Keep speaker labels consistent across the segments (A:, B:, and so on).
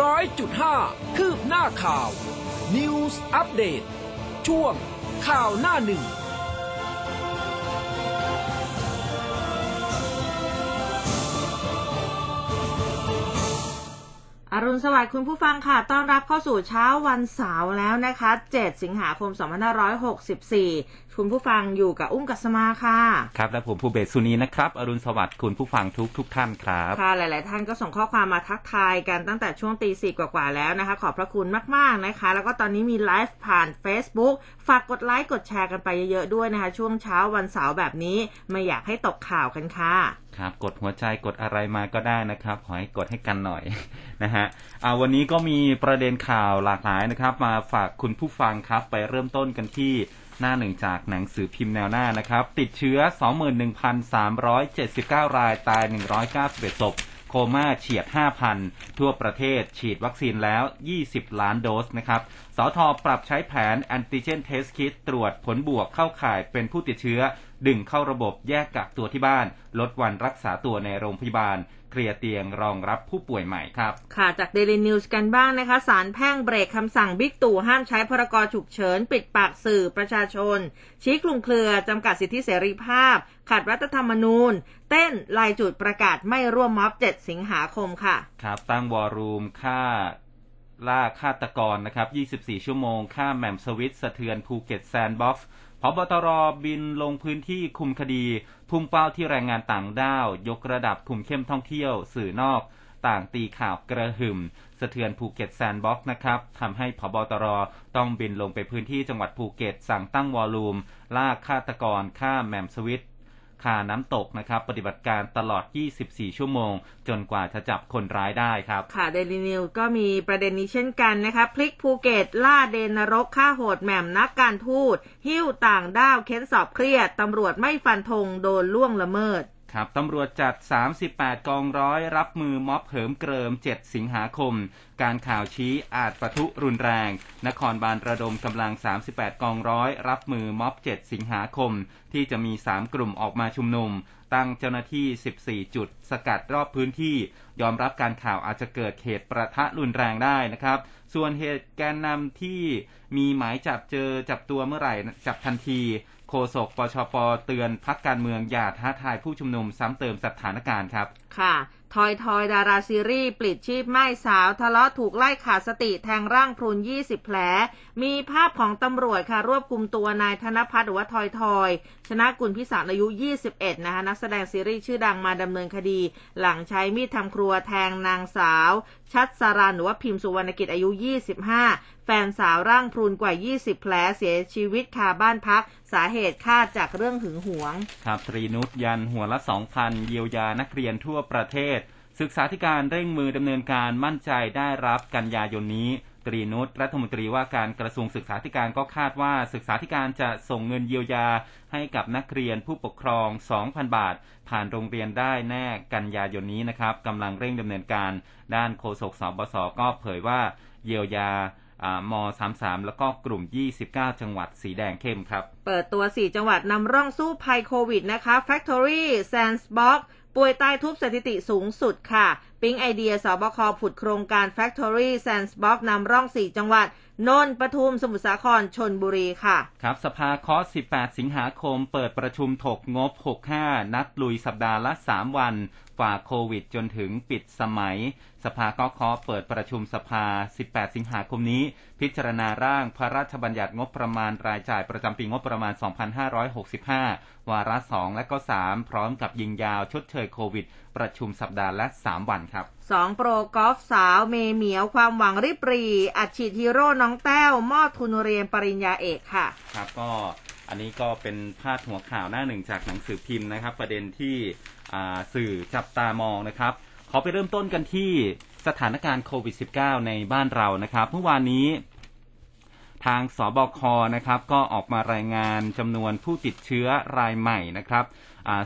A: ร้อยจุดห้าคืบหน้าข่าว News อัปเดตช่วงข่าวหน้าหนึ่ง
B: อรุณสวัสดิ์คุณผู้ฟังค่ะ ต้อนรับเข้าสู่เช้าวันเสาร์แล้วนะคะ 7 สิงหาคม 2564 คุณผู้ฟังอยู่กับอุ้มกัสมาค่ะ
C: ครับ และผมภูเบศสุนีนะครับ อรุณสวัสดิ์คุณผู้ฟังทุกทุกท่านครับ
B: ค่ะ หลาย ๆ ท่านก็ส่งข้อความมาทักทายกันตั้งแต่ช่วงตีสี่กว่า ๆ แล้วนะคะ ขอบพระคุณมาก ๆ นะคะ แล้วก็ตอนนี้มีไลฟ์ผ่าน Facebook ฝากกดไลค์กดแชร์กันไปเยอะ ๆ ด้วยนะคะ ช่วงเช้าวันเสาร์แบบนี้ไม่อยากให้ตกข่าวกันค่ะ
C: ครับกดหัวใจกดอะไรมาก็ได้นะครับ ขอให้กดให้กันหน่อยนะฮะอ่าวันนี้ก็มีประเด็นข่าวหลากหลายนะครับ มาฝากคุณผู้ฟังครับไปเริ่มต้นกันที่ หน้าหนึ่งจากหนังสือพิมพ์แนวหน้านะครับ ติดเชื้อ 21,379 รายตาย 191ศพโคม่าเฉียด 5,000 ทั่วประเทศฉีดวัคซีนแล้ว 20 ล้านโดสนะครับ สธปรับใช้แผน antigen test kit ตรวจผลบวกเข้าข่ายเป็นผู้ติดเชื้อ ดึงเข้าระบบแยกกักตัวที่บ้าน ลดวันรักษาตัวในโรงพยาบาล เคลียร์เตียงรองรับผู้ป่วยใหม่ครับ
B: ค่ะจากเดลินิวส์กันบ้างนะคะศาลแพ่งเบรกคำสั่งบิ๊กตู่ห้ามใช้พรกฉุกเฉิน ปิดปากสื่อประชาชน ชี้คลุมเครือจำกัดสิทธิเสรีภาพ ขัดรัฐธรรมนูญ เต้นลายจุดประกาศไม่ร่วมม็อบ 7 สิงหาคมค่ะ
C: ครับ ตั้ง war room ค่าล่าฆาตกรนะครับ 24 ชั่วโมงฆ่าแหม่มสวิตสะเทือนภูเก็ตแซนด์บ็อกซ์ผบตรบินลงพื้นที่คุมคดี พุ่งเป้าที่แรงงานต่างด้าว ยกระดับคุมเข้มท่องเที่ยว สื่อนอก ต่างตีข่าวกระหึ่ม สะเทือนภูเก็ตแซนด์บ็อกซ์นะครับทำให้ผบตรต้องบินลงไปพื้นที่จังหวัดภูเก็ต สั่งตั้ง war room ล่าฆาตกรฆ่าแหม่มสวิต คาน้ำตกนะครับ ปฏิบัติการตลอด 24 ชั่วโมง จนกว่าจะจับคนร้ายได้ครับ
B: ค่ะเดลินิวก็มีประเด็นนี้เช่นกันนะคะพลิกภูเก็ตล่าเดนนรกฆ่าโหดแหม่มนักการทูตหิ้วต่างด้าวเค้นสอบเครียดตำรวจไม่ฟันธงโดนล่วงละเมิด
C: ครับตำรวจจัด 38 กองร้อย รับมือม็อบเหิมเกริม 7 สิงหาคม การข่าวชี้อาจปะทุรุนแรง นครบาลระดมกำลัง 38 กองร้อย รับมือม็อบ 7 สิงหาคม ที่จะมี 3 กลุ่มออกมาชุมนุม ตั้งเจ้าหน้าที่ 14 จุด สกัดรอบพื้นที่ ยอมรับการข่าวอาจจะเกิดเหตุประทะรุนแรงได้นะครับ ส่วนเหตุแกนนำที่มีหมายจับเจอจับตัวเมื่อไหร่จับทันที โฆษกปชปเตือนพักการเมืองอย่าท้าทายผู้ชุมนุมซ้ำเติมสถานการณ์ครับ
B: ค่ะทอยทอยดาราซีรีส์ปลิดชีพไม่สาว ทะเลาะถูกไล่ขาดสติแทงร่างพรุน 20 แผล มีภาพของตำรวจค่ะ รวบคุมตัวนายธนพัฒน์หรือว่าทอยทอย นะกุลพิสารอายุ 21 นะคะนักแสดงซีรีส์ชื่อดังมาดำเนินคดี หลังใช้มีดทำครัวแทงนางสาว ชัดสารันหรือว่าพิมพ์สุวรรณกิจอายุ 25 แฟนสาวร่างพรุนกว่า 20 แผลเสียชีวิตคาบ้านพัก สาเหตุคาดจากเรื่องหึงหวง
C: ครับตรีนุชยันหัวละ 2,000 เยียวยานักเรียนทั่วประเทศ ศึกษาธิการเร่งมือดำเนินการมั่นใจได้รับกันยายนนี้ ตรีนุชรัฐมนตรีว่าการกระทรวงศึกษาธิการก็คาดว่าศึกษาธิการจะส่งเงินเยียวยาให้กับนักเรียนผู้ปกครอง 2,000 บาท ผ่านโรงเรียนได้แน่กันยายนนี้นะครับกำลังเร่งดำเนินการ ด้านโฆษกสบศก็เผยว่าเยียวยาม33 แล้วก็กลุ่ม 29 จังหวัดสีแดงเข้มครับ
B: เปิดตัว 4 จังหวัดนำร่องสู้ภัยโควิดนะคะ Factory Sandbox ป่วยตายทุบสถิติสูงสุดค่ะ ปิ๊งไอเดียสบคผุดโครงการ Factory Sandsbox นำร่อง 4 จังหวัด นนท์ปทุมสมุทรสาครชนบุรีค่ะ
C: ครับ สภาคอส18 สิงหาคม เปิดประชุมถกงบ 65 นัดลุยสัปดาห์ละ 3 วัน ฝ่าโควิด จนถึงปิดสมัย สภาก็เคาะเปิดประชุมสภา 18 สิงหาคมนี้ พิจารณาร่างพระราชบัญญัติงบประมาณรายจ่ายประจำปีงบประมาณ 2565 วาระ 2 และก็ 3 พร้อมกับยิงยาวชดเชยโควิด ประชุมสัปดาห์ละ 3 วันครับ
B: 2โปรกอล์ฟสาวเมเหมียวความหวังริบรีอัดฉีดฮีโร่น้องแต้วมอบทุนเรียนปริญญาเอกค่ะ
C: ครับก็อันนี้ก็เป็นพาดหัวข่าวหน้าหนึ่งจากหนังสือพิมพ์นะครับ ประเด็นที่อ่า สื่อจับตามองนะครับขอไปเริ่มต้นกันที่สถานการณ์โควิด -19 ในบ้านเรานะครับเมื่อวานนี้ทางสบคนะครับก็ออกมารายงานจำนวนผู้ติดเชื้อรายใหม่นะครับ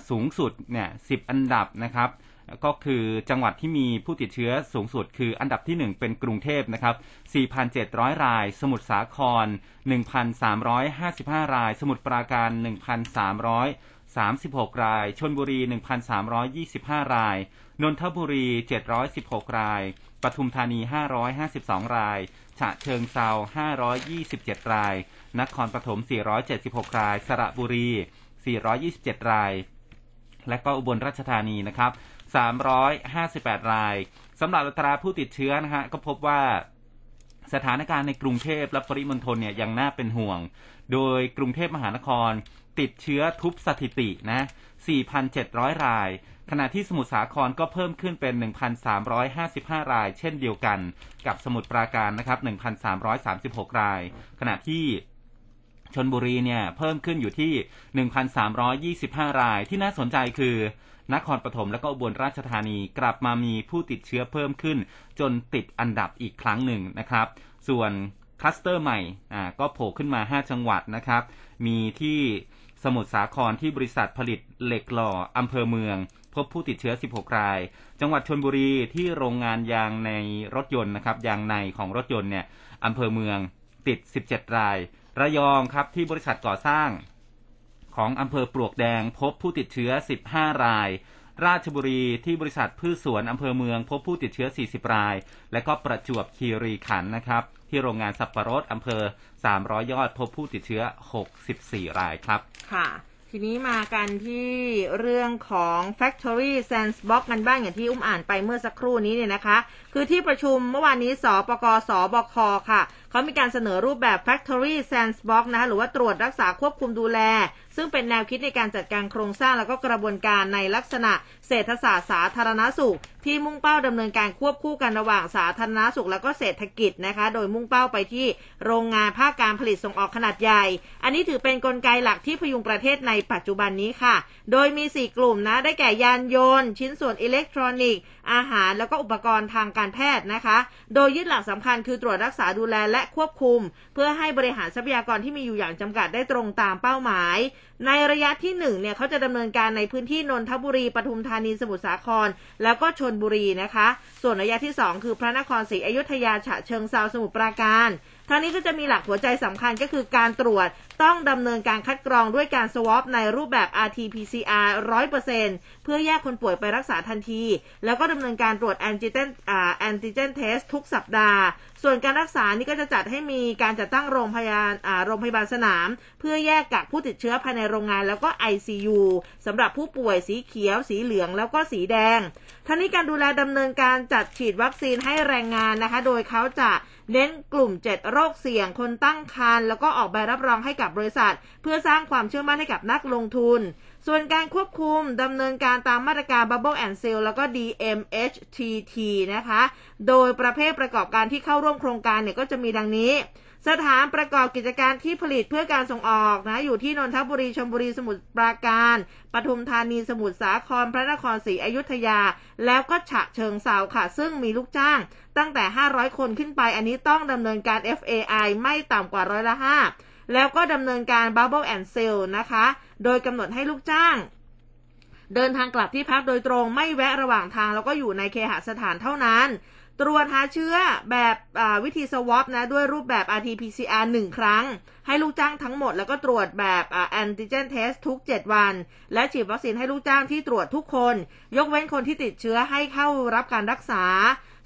C: สูงสุดเนี่ย10อันดับนะครับ ก็คือจังหวัดที่มีผู้ติดเชื้อสูงสุดคืออันดับที่ 1 เป็นกรุงเทพนะครับ 4,700 ราย สมุทรสาคร 1,355 ราย สมุทรปราการ 1,336 ราย ชนบุรี 1,325 ราย นนทบุรี 716 ราย ปทุมธานี 552 ราย ฉะเชิงเซา527 ราย นครปฐม 476 ราย สระบุรี 427 ราย และก็อุบลราชธานีนะครับ 358 ราย สำหรับอัตราผู้ติดเชื้อนะฮะ ก็พบว่าสถานการณ์ในกรุงเทพและปริมณฑลเนี่ยยังน่าเป็นห่วง โดยกรุงเทพมหานคร ติดเชื้อทุบสถิตินะ 4,700 ราย ขณะที่สมุทรสาครก็เพิ่มขึ้นเป็น 1,355 ราย เช่นเดียวกันกับสมุทรปราการนะครับ 1,336 ราย ขณะที่ชนบุรีเนี่ยเพิ่มขึ้นอยู่ที่ 1,325 ราย ที่น่าสนใจคือนครปฐมและก็อุบลราชธานีกลับมามีผู้ติดเชื้อเพิ่มขึ้น จนติดอันดับอีกครั้งหนึ่งนะครับ ส่วนคลัสเตอร์ใหม่อ่าก็โผล่ขึ้นมา 5 จังหวัดนะครับ มีที่ สมุทรสาครที่บริษัทผลิตเหล็กหล่ออำเภอเมือง พบผู้ติดเชื้อ 16 ราย จังหวัดชนบุรีที่โรงงานยางในรถยนต์นะครับยางในของรถยนต์เนี่ยอำเภอเมืองติด 17 ราย ระยองครับที่บริษัทก่อสร้างของอำเภอปลวกแดง พบผู้ติดเชื้อ 15 ราย ราชบุรีที่บริษัทพืชสวนอำเภอเมือง พบผู้ติดเชื้อ 40 ราย และก็ประจวบคีรีขันธ์นะครับ ที่โรงงานสับปะรดอำเภอ 300 ยอดพบผู้ติดเชื้อ 64 รายครับ
B: ค่ะ ทีนี้มากันที่เรื่องของ Factory Sandbox กันบ้างอย่างที่อุ้มอ่านไปเมื่อสักครู่นี้เนี่ยนะคะ คือที่ประชุมเมื่อวานนี้สปกสบคค่ะ เขามีการเสนอรูปแบบ Factory Sandbox นะคะหรือว่าตรวจรักษาควบคุมดูแล ซึ่งเป็นแนวคิดในการจัดการโครงสร้างแล้วก็กระบวนการในลักษณะเศรษฐศาสตร์สาธารณสุข ที่มุ่งเป้าดำเนินการควบคู่กันระหว่างสาธารณสุข แล้วก็เศรษฐกิจนะคะ โดยมุ่งเป้าไปที่โรงงานภาคการผลิตส่งออกขนาดใหญ่ อันนี้ถือเป็นนกลไกหลักที่พยุงประเทศในปัจจุบันนี้ค่ะ โดยมี 4 กลุ่มนะ ได้แก่ยานยนต์ ชิ้นส่วนอิเล็กทรอนิกส์ อาหาร แล้วก็อุปกรณ์ทางการแพทย์นะคะ โดยยึดหลักสำคัญคือตรวจรักษาดูแลและควบคุม เพื่อให้บริหารทรัพยากรที่มีอยู่อย่างจำกัดได้ตรงตามเป้าหมาย ในระยะที่1เนี่ยเขาจะดำเนินการในพื้นที่นนทบุรีปทุมธานีสมุทรสาคร แล้วก็ชนบุรีนะคะ ส่วนระยะที่ 2 คือพระนครศรีอยุธยาฉะเชิงเซาสมุทรปราการ ทางนี้ก็จะมีหลักหัวใจสำคัญก็คือการตรวจต้องดำเนินการคัดกรองด้วยการสวอปในรูปแบบ RT-PCR 100%เพื่อแยกคนป่วยไปรักษาทันที แล้วก็ดำเนินการตรวจแอนติเจนแอนติเจนเทสทุกสัปดาห์ ส่วนการรักษานี่ก็จะจัดให้มีการจัดตั้งโรงพยาบาลโรงพยาบาลสนาม เพื่อแยกกักผู้ติดเชื้อภายในโรงงานแล้วก็ ICU สำหรับผู้ป่วยสีเขียว สีเหลืองแล้วก็สีแดง ทั้งนี้การดูแลดำเนินการจัดฉีดวัคซีนให้แรงงานนะคะ โดยเขาจะเน้นกลุ่ม 7 โรคเสี่ยงคนตั้งครรภ์แล้วก็ออกใบรับรองให้กับบริษัท เพื่อสร้างความเชื่อมั่นให้กับนักลงทุน ส่วนการควบคุมดำเนินการตามมาตรการ Bubble and Seal แล้วก็ DMHTT นะคะ โดยประเภทประกอบการที่เข้าร่วมโครงการเนี่ยก็จะมีดังนี้ สถานประกอบกิจการที่ผลิตเพื่อการส่งออกนะอยู่ที่นนทบุรีชลบุรีสมุทรปราการปทุมธานีสมุทรสาครพระนครศรีอยุธยา แล้วก็ฉะเชิงเซาค่ะ ซึ่งมีลูกจ้าง ตั้งแต่ 500 คนขึ้นไป อันนี้ต้องดำเนินการ FAI ไม่ต่ำกว่าร้อยละ5แล้วก็ดำเนินการ Bubble and Seal นะคะ โดยกำหนดให้ลูกจ้าง เดินทางกลับที่พักโดยตรงไม่แวะระหว่างทางแล้วก็อยู่ในเคหสถานเท่านั้น ตรวจหาเชื้อแบบวิธีสวอปนะ ด้วยรูปแบบ RT-PCR 1 ครั้ง ให้ลูกจ้างทั้งหมด แล้วก็ตรวจแบบแอนติเจนเทสทุก 7 วัน และฉีดวัคซีนให้ลูกจ้างที่ตรวจทุกคน ยกเว้นคนที่ติดเชื้อให้เข้ารับการรักษา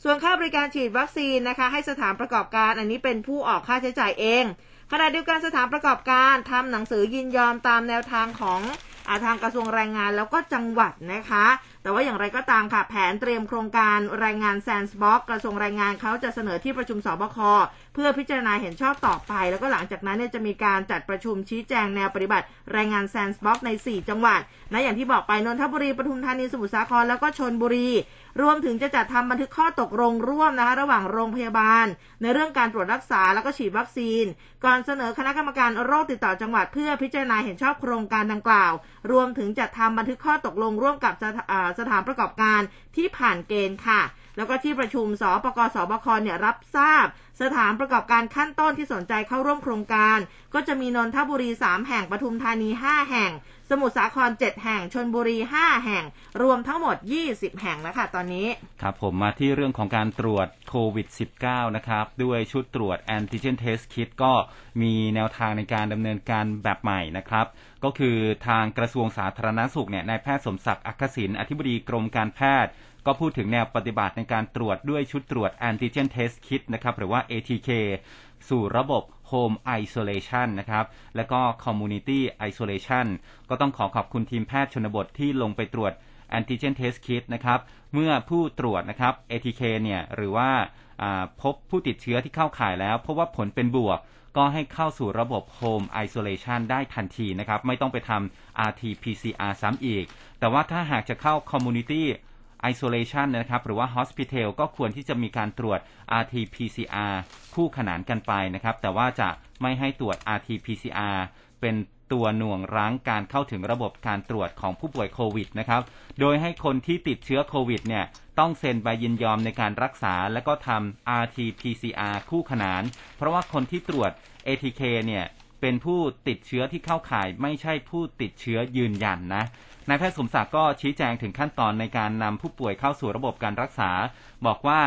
B: ส่วนค่าบริการฉีดวัคซีนนะคะ ให้สถานประกอบการอันนี้เป็นผู้ออกค่าใช้จ่ายเอง ขณะเดียวกันสถานประกอบการทำหนังสือยินยอมตามแนวทางของอาทางกระทรวงแรงงานแล้วก็จังหวัดนะคะแต่ว่าอย่างไรก็ตามค่ะ แผนเตรียมโครงการแรงงานแซนด์บ็อกซ์กระทรวงแรงงานเขาจะเสนอที่ประชุมศบคเพื่อพิจารณาเห็นชอบต่อไป แล้วก็หลังจากนั้นเนี่ยจะมีการจัดประชุมชี้แจงแนวปฏิบัติแรงงานแซนด์บ็อกซ์ใน 4 จังหวัดนะอย่างที่บอกไปนนทบุรีปทุมธานีสมุทรสาครแล้วก็ชลบุรีรวมถึงจะจัดทำบันทึกข้อตกลงร่วมนะคะระหว่างโรงพยาบาล ในเรื่องการตรวจรักษาแล้วก็ฉีดวัคซีน ก่อนเสนอคณะกรรมการโรคติดต่อจังหวัด เพื่อพิจารณาเห็นชอบโครงการดังกล่าว รวมถึงจัดทำบันทึกข้อตกลงร่วมกับสถานประกอบการที่ผ่านเกณฑ์ค่ะ แล้วก็ที่ประชุมสปกสบคเนี่ยรับทราบ สถานประกอบการขั้นต้นที่สนใจเข้าร่วมโครงการ ก็จะมีนนทบุรี 3 แห่งปทุมธานี 5 แห่ง สมุทรสาคร 7 แห่งชนบุรี 5 แห่ง รวมทั้งหมด 20 แห่งแล้วค่ะตอนนี้
C: ครับผมมาที่เรื่องของการตรวจโควิด -19 นะครับ ด้วยชุดตรวจ Antigen Test Kit ก็มีแนวทางในการดำเนินการแบบใหม่นะครับ ก็คือทางกระทรวงสาธารณสุขเนี่ยนายแพทย์สมศักดิ์อรรคศิลป์อธิบดีกรมการแพทย์ ก็พูดถึงแนวปฏิบัติในการตรวจด้วยชุดตรวจ Antigen Test Kit นะครับหรือว่า ATK สู่ระบบ Home Isolation นะครับ แล้วก็ Community Isolation ก็ต้องขอขอบคุณทีมแพทย์ชนบทที่ลงไปตรวจ Antigen Test Kit นะครับ เมื่อผู้ตรวจนะครับ ATK เนี่ยหรือว่าพบผู้ติดเชื้อที่เข้าข่ายแล้ว เพราะว่าผลเป็นบวก ก็ให้เข้าสู่ระบบ Home Isolation ได้ทันทีนะครับ ไม่ต้องไปทำ RT-PCR ซ้ำอีก แต่ว่าถ้าหากจะเข้า Community isolation นะครับหรือว่า hospital ก็ควรที่จะมีการตรวจ RT-PCR คู่ขนานกันไปนะครับ แต่ว่าจะไม่ให้ตรวจ RT-PCR เป็นตัวหน่วงรั้งการเข้าถึงระบบการตรวจของผู้ป่วยโควิดนะครับ โดยให้คนที่ติดเชื้อโควิดเนี่ยต้องเซ็นใบยินยอมในการรักษาและก็ทำ RT-PCR คู่ขนาน เพราะว่าคนที่ตรวจ ATK เนี่ยเป็นผู้ติดเชื้อที่เข้าข่ายไม่ใช่ผู้ติดเชื้อยืนยันนะ นายแพทย์สมศักดิ์ก็ชี้แจงถึงขั้นตอนในการนำผู้ป่วยเข้าสู่ระบบการรักษา บอกว่า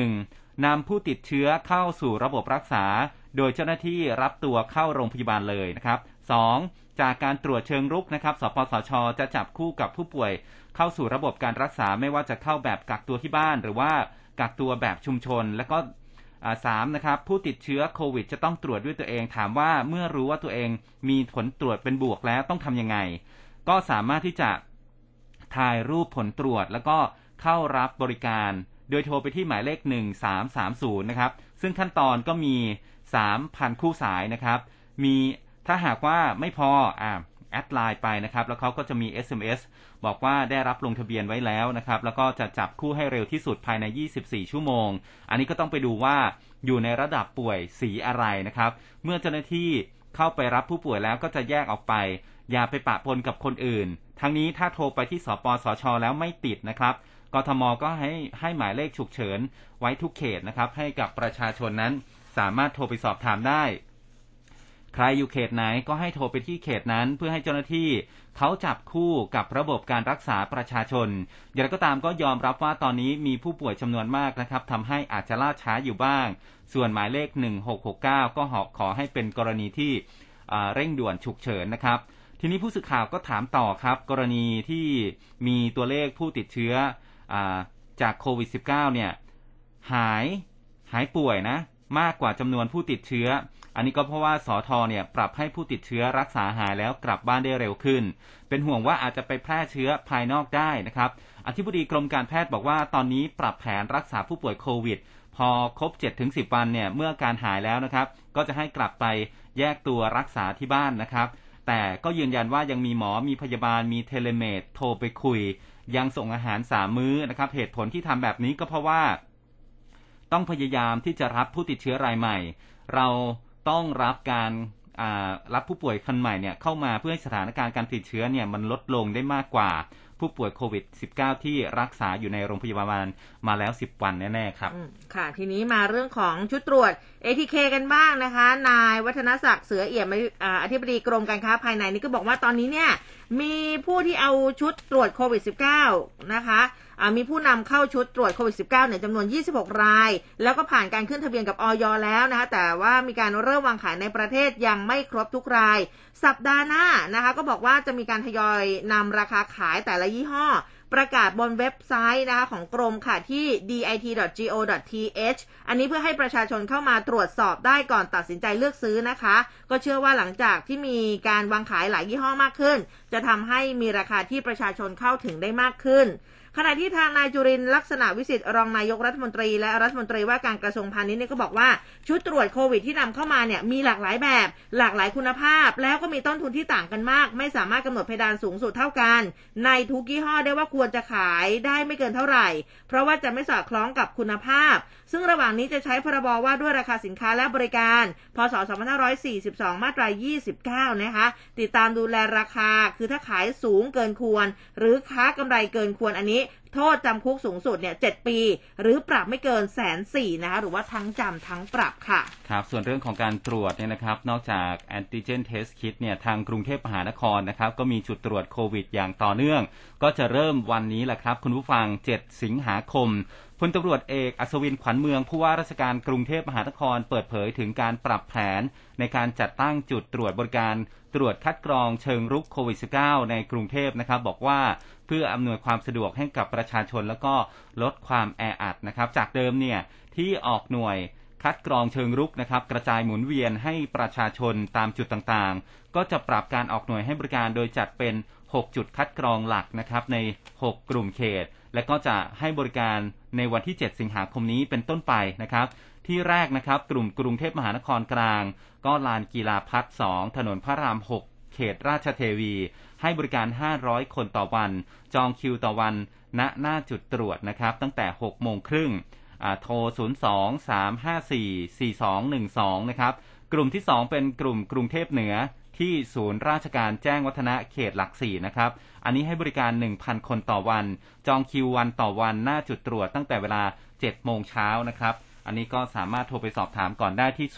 C: 1. นำผู้ติดเชื้อเข้าสู่ระบบรักษา โดยเจ้าหน้าที่รับตัวเข้าโรงพยาบาลเลยนะครับ 2. จากการตรวจเชิงรุกนะครับ สปสช จะจับคู่กับผู้ป่วย เข้าสู่ระบบการรักษาไม่ว่าจะเข้าแบบกักตัวที่บ้าน หรือว่ากักตัวแบบชุมชน และก็สามนะครับผู้ติดเชื้อโควิด จะต้องตรวจด้วยตัวเอง ถามว่าเมื่อรู้ว่าตัวเองมีผลตรวจเป็นบวกแล้วต้องทำยังไง ก็สามารถที่จะถ่ายรูปผลตรวจ แล้วก็เข้ารับบริการ โดยโทรไปที่หมายเลข 1330 นะครับ ซึ่งขั้นตอนก็มี 3,000 คู่สายนะครับ มีถ้าหากว่าไม่พออ่าแอดไลน์ไปนะครับ แล้วเขาก็จะมี SMS บอกว่าได้รับลงทะเบียนไว้แล้วนะครับ แล้วก็จะจับคู่ให้เร็วที่สุดภายใน 24 ชั่วโมง อันนี้ก็ต้องไปดูว่าอยู่ในระดับป่วยสีอะไรนะครับ เมื่อเจ้าหน้าที่เข้าไปรับผู้ป่วยแล้วก็จะแยกออกไป อย่าไปปะปนกับคนอื่น ทั้งนี้ถ้าโทรไปที่สปสช แล้วไม่ติดนะครับกทมก็ให้ให้หมายเลขฉุกเฉินไว้ทุกเขตนะครับ ให้กับประชาชนนั้นสามารถโทรไปสอบถามได้ ใครอยู่เขตไหนก็ให้โทรไปที่เขตนั้นเพื่อให้เจ้าหน้าที่เขาจับคู่กับระบบการรักษาประชาชน อย่างไรก็ตามก็ยอมรับว่าตอนนี้มีผู้ป่วยจำนวนมากนะครับทำให้อาจจะล่าช้าอยู่บ้าง ส่วนหมายเลข 1669 ก็ขอให้เป็นกรณีที่เร่งด่วนฉุกเฉินนะครับ ทีนี้ผู้สื่อข่าวก็ถามต่อครับ กรณีที่มีตัวเลขผู้ติดเชื้ออจากโควิด -19 เนี่ยหายหายป่วยนะ มากกว่าจำนวนผู้ติดเชื้อ อันนี้ก็เพราะว่าสอทอเนี่ยปรับให้ผู้ติดเชื้อรักษาหายแล้วกลับบ้านได้เร็วขึ้น เป็นห่วงว่าอาจจะไปแพร่เชื้อภายนอกได้นะครับ อธิบดีกรมการแพทย์บอกว่าตอนนี้ปรับแผนรักษาผู้ป่วยโควิดพอครบ 7-10 วันเนี่ยเมื่อการหายแล้วนะครับ ก็จะให้กลับไปแยกตัวรักษาที่บ้านนะครับ แต่ก็ยืนยันว่ายังมีหมอมีพยาบาลมี telemed โทรไปคุย ยังส่งอาหารสามมื้อนะครับ เหตุผลที่ทำแบบนี้ก็เพราะว่า ต้องพยายามที่จะรับผู้ติดเชื้อรายใหม่ เราต้องรับการรับผู้ป่วยคนใหม่เนี่ยเข้ามาเพื่อให้สถานการณ์การติดเชื้อเนี่ยมันลดลงได้มากกว่า ผู้ป่วยโควิด -19 ที่รักษาอยู่ในโรงพยาบาลมาแล้ว 10 วันแน่ๆครับ
B: ค่ะ ทีนี้มาเรื่องของชุดตรวจ ATK กันบ้างนะคะ นายวัฒนศักดิ์เสือเอี่ยมอธิบดีกรมการค้าภายในนี่ก็บอกว่าตอนนี้เนี่ยมีผู้ที่เอาชุดตรวจโควิด -19 นะคะ มีผู้นำเข้าชุดตรวจโควิด -19 เนี่ยจำนวน 26 ราย แล้วก็ผ่านการขึ้นทะเบียนกับออยแล้วนะคะ แต่ว่ามีการเริ่มวางขายในประเทศยังไม่ครบทุกราย สัปดาห์หน้านะคะ ก็บอกว่าจะมีการทยอยนำราคาขายแต่ละยี่ห้อประกาศบนเว็บไซต์นะคะของกรมค่ะที่ dit.go.th อันนี้เพื่อให้ประชาชนเข้ามาตรวจสอบได้ก่อนตัดสินใจเลือกซื้อนะคะ ก็เชื่อว่าหลังจากที่มีการวางขายหลายยี่ห้อมากขึ้น จะทำให้มีราคาที่ประชาชนเข้าถึงได้มากขึ้น ขณะที่ทางนายจุรินลักษณะวิสิทธิ์รองนายกรัฐมนตรีและรัฐมนตรีว่าการกระทรวงพาณิชย์นี่ก็บอกว่าชุดตรวจโควิดที่นำเข้ามาเนี่ยมีหลากหลายแบบ หลากหลายคุณภาพ แล้วก็มีต้นทุนที่ต่างกันมาก ไม่สามารถกำหนดเพดานสูงสุดเท่ากัน ในทุกยี่ห้อได้ว่าควรจะขายได้ไม่เกินเท่าไหร่ เพราะว่าจะไม่สอดคล้องกับคุณภาพซึ่งระหว่างนี้จะใช้พรบว่าด้วยราคาสินค้าและบริการ พศ 2542 มาตรา 29 นะคะ ติดตามดูแลราคา คือถ้าขายสูงเกินควร หรือค้ากำไรเกินควรอันนี้โทษจำคุกสูงสุดเนี่ยเปี หรือปรับไม่เกินแสนสี่นะคะหรือว่าทั้งจำทั้งปรับค่ะ
C: ครับ ส่วนเรื่องของการตรวจเนี่ยนะครับ นอกจากแอนติเจนเทสคิดเนี่ยทางกรุงเทพมหานครนะครับ ก็มีจุดตรวจโควิดอย่างต่อเนื่อง ก็จะเริ่มวันนี้แหละครับ คุณผู้ฟัง 7 สิงหาคม ลตำรวจเอกอัศวินขวัญเมืองผู้ว่าราชการกรุงเทพมหานครเปิดเผยถึงการปรับแผน ในการจัดตั้งจุดตรวจบริการตรวจคัดกรองเชิงรุกโควิด -19 ในกรุงเทพนะครับ บอกว่าเพื่ออำนวยความสะดวกให้กับประชาชนแล้วก็ลดความแออัดนะครับ จากเดิมเนี่ยที่ออกหน่วยคัดกรองเชิงรุกนะครับ กระจายหมุนเวียนให้ประชาชนตามจุดต่างๆ ก็จะปรับการออกหน่วยให้บริการโดยจัดเป็น 6 จุดคัดกรองหลักนะครับใน 6 กลุ่มเขต และก็จะให้บริการในวันที่ 7 สิงหาคมนี้เป็นต้นไปนะครับ ที่แรกนะครับ กลุ่มกรุงเทพมหานครกลาง ก็ลานกีฬาพัฒน์2ถนนพระราม 6 เขตราชเทวี ให้บริการ 500 คนต่อวัน จองคิวต่อวัน ณ หน้าจุดตรวจนะครับ ตั้งแต่ 6 โมงครึ่งโทร 02 354 4212 นะครับ กลุ่มที่ 2 เป็นกลุ่มกรุงเทพเหนือ ที่ศูนย์ราชการแจ้งวัฒนะเขตหลักสี่นะครับ อันนี้ให้บริการ 1,000 คนต่อวัน จองคิววันต่อวันหน้าจุดตรวจตั้งแต่เวลา 7 โมงเช้านะครับ อันนี้ก็สามารถโทรไปสอบถามก่อนได้ที่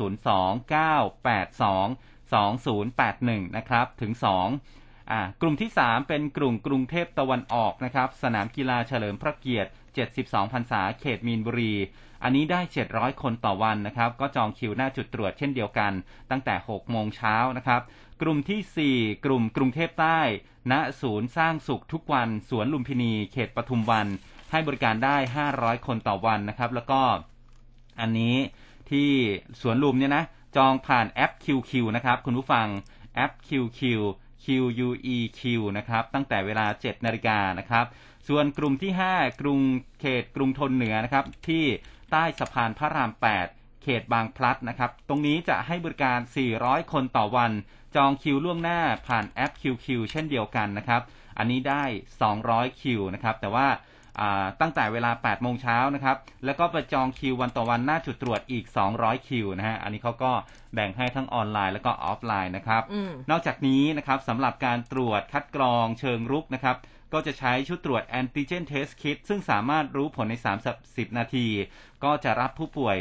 C: 029822081 นะครับ ถึง 2อ่ากลุ่มที่ 3 เป็นกลุ่มกรุงเทพตะวันออกนะครับ สนามกีฬาเฉลิมพระเกียรติ 72พรรษาเขตมีนบุรีอันนี้ได้ 700 คนต่อวันนะครับ ก็จองคิวหน้าจุดตรวจเช่นเดียวกัน ตั้งแต่ 6 โมงเช้านะครับ กลุ่มที่ 4 กลุ่มกรุงเทพใต้ ณ ศูนย์สร้างสุขทุกวัน สวนลุมพินี เขตปทุมวัน ให้บริการได้ 500 คนต่อวันนะครับ แล้วก็อันนี้ที่สวนลุมเนี่ยนะ จองผ่านแอป QQ นะครับ คุณผู้ฟัง แอป QQ QUEQ นะครับ ตั้งแต่เวลา 7 นาฬิกานะครับ ส่วนกลุ่มที่ 5 กรุงเขตกรุงทนเหนือนะครับ ที่ใต้สะพานพระราม 8 เขตบางพลัดนะครับ ตรงนี้จะให้บริการ 400 คนต่อวัน จองคิวล่วงหน้าผ่านแอป QQ เช่นเดียวกันนะครับ อันนี้ได้ 200 คิวนะครับ แต่ว่าตั้งแต่เวลา 8 โมงเช้านะครับ แล้วก็ไปจองคิววันต่อวันหน้าจุดตรวจอีก 200 คิวนะฮะ อันนี้เขาก็แบ่งให้ทั้งออนไลน์แล้วก็ออฟไลน์นะครับ นอกจากนี้นะครับสำหรับการตรวจคัดกรองเชิงรุกนะครับ ก็จะใช้ชุดตรวจ Antigen Test Kit ซึ่งสามารถรู้ผลใน 30 นาที ก็จะรับผู้ป่วย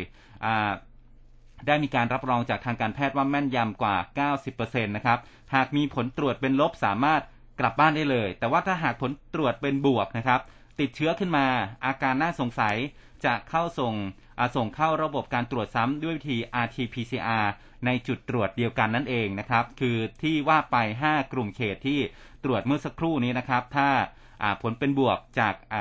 C: ได้มีการรับรองจากทางการแพทย์ว่าแม่นยำกว่า 90%นะครับ หากมีผลตรวจเป็นลบสามารถกลับบ้านได้เลย แต่ว่าถ้าหากผลตรวจเป็นบวกนะครับ ติดเชื้อขึ้นมา อาการน่าสงสัยจะเข้าส่งส่งเข้าระบบการตรวจซ้ำด้วยวิธี RT-PCR ในจุดตรวจเดียวกันนั่นเองนะครับ คือที่ว่าไป 5 กลุ่มเขตที่ตรวจเมื่อสักครู่นี้นะครับ ถ้า ผลเป็นบวกจากแ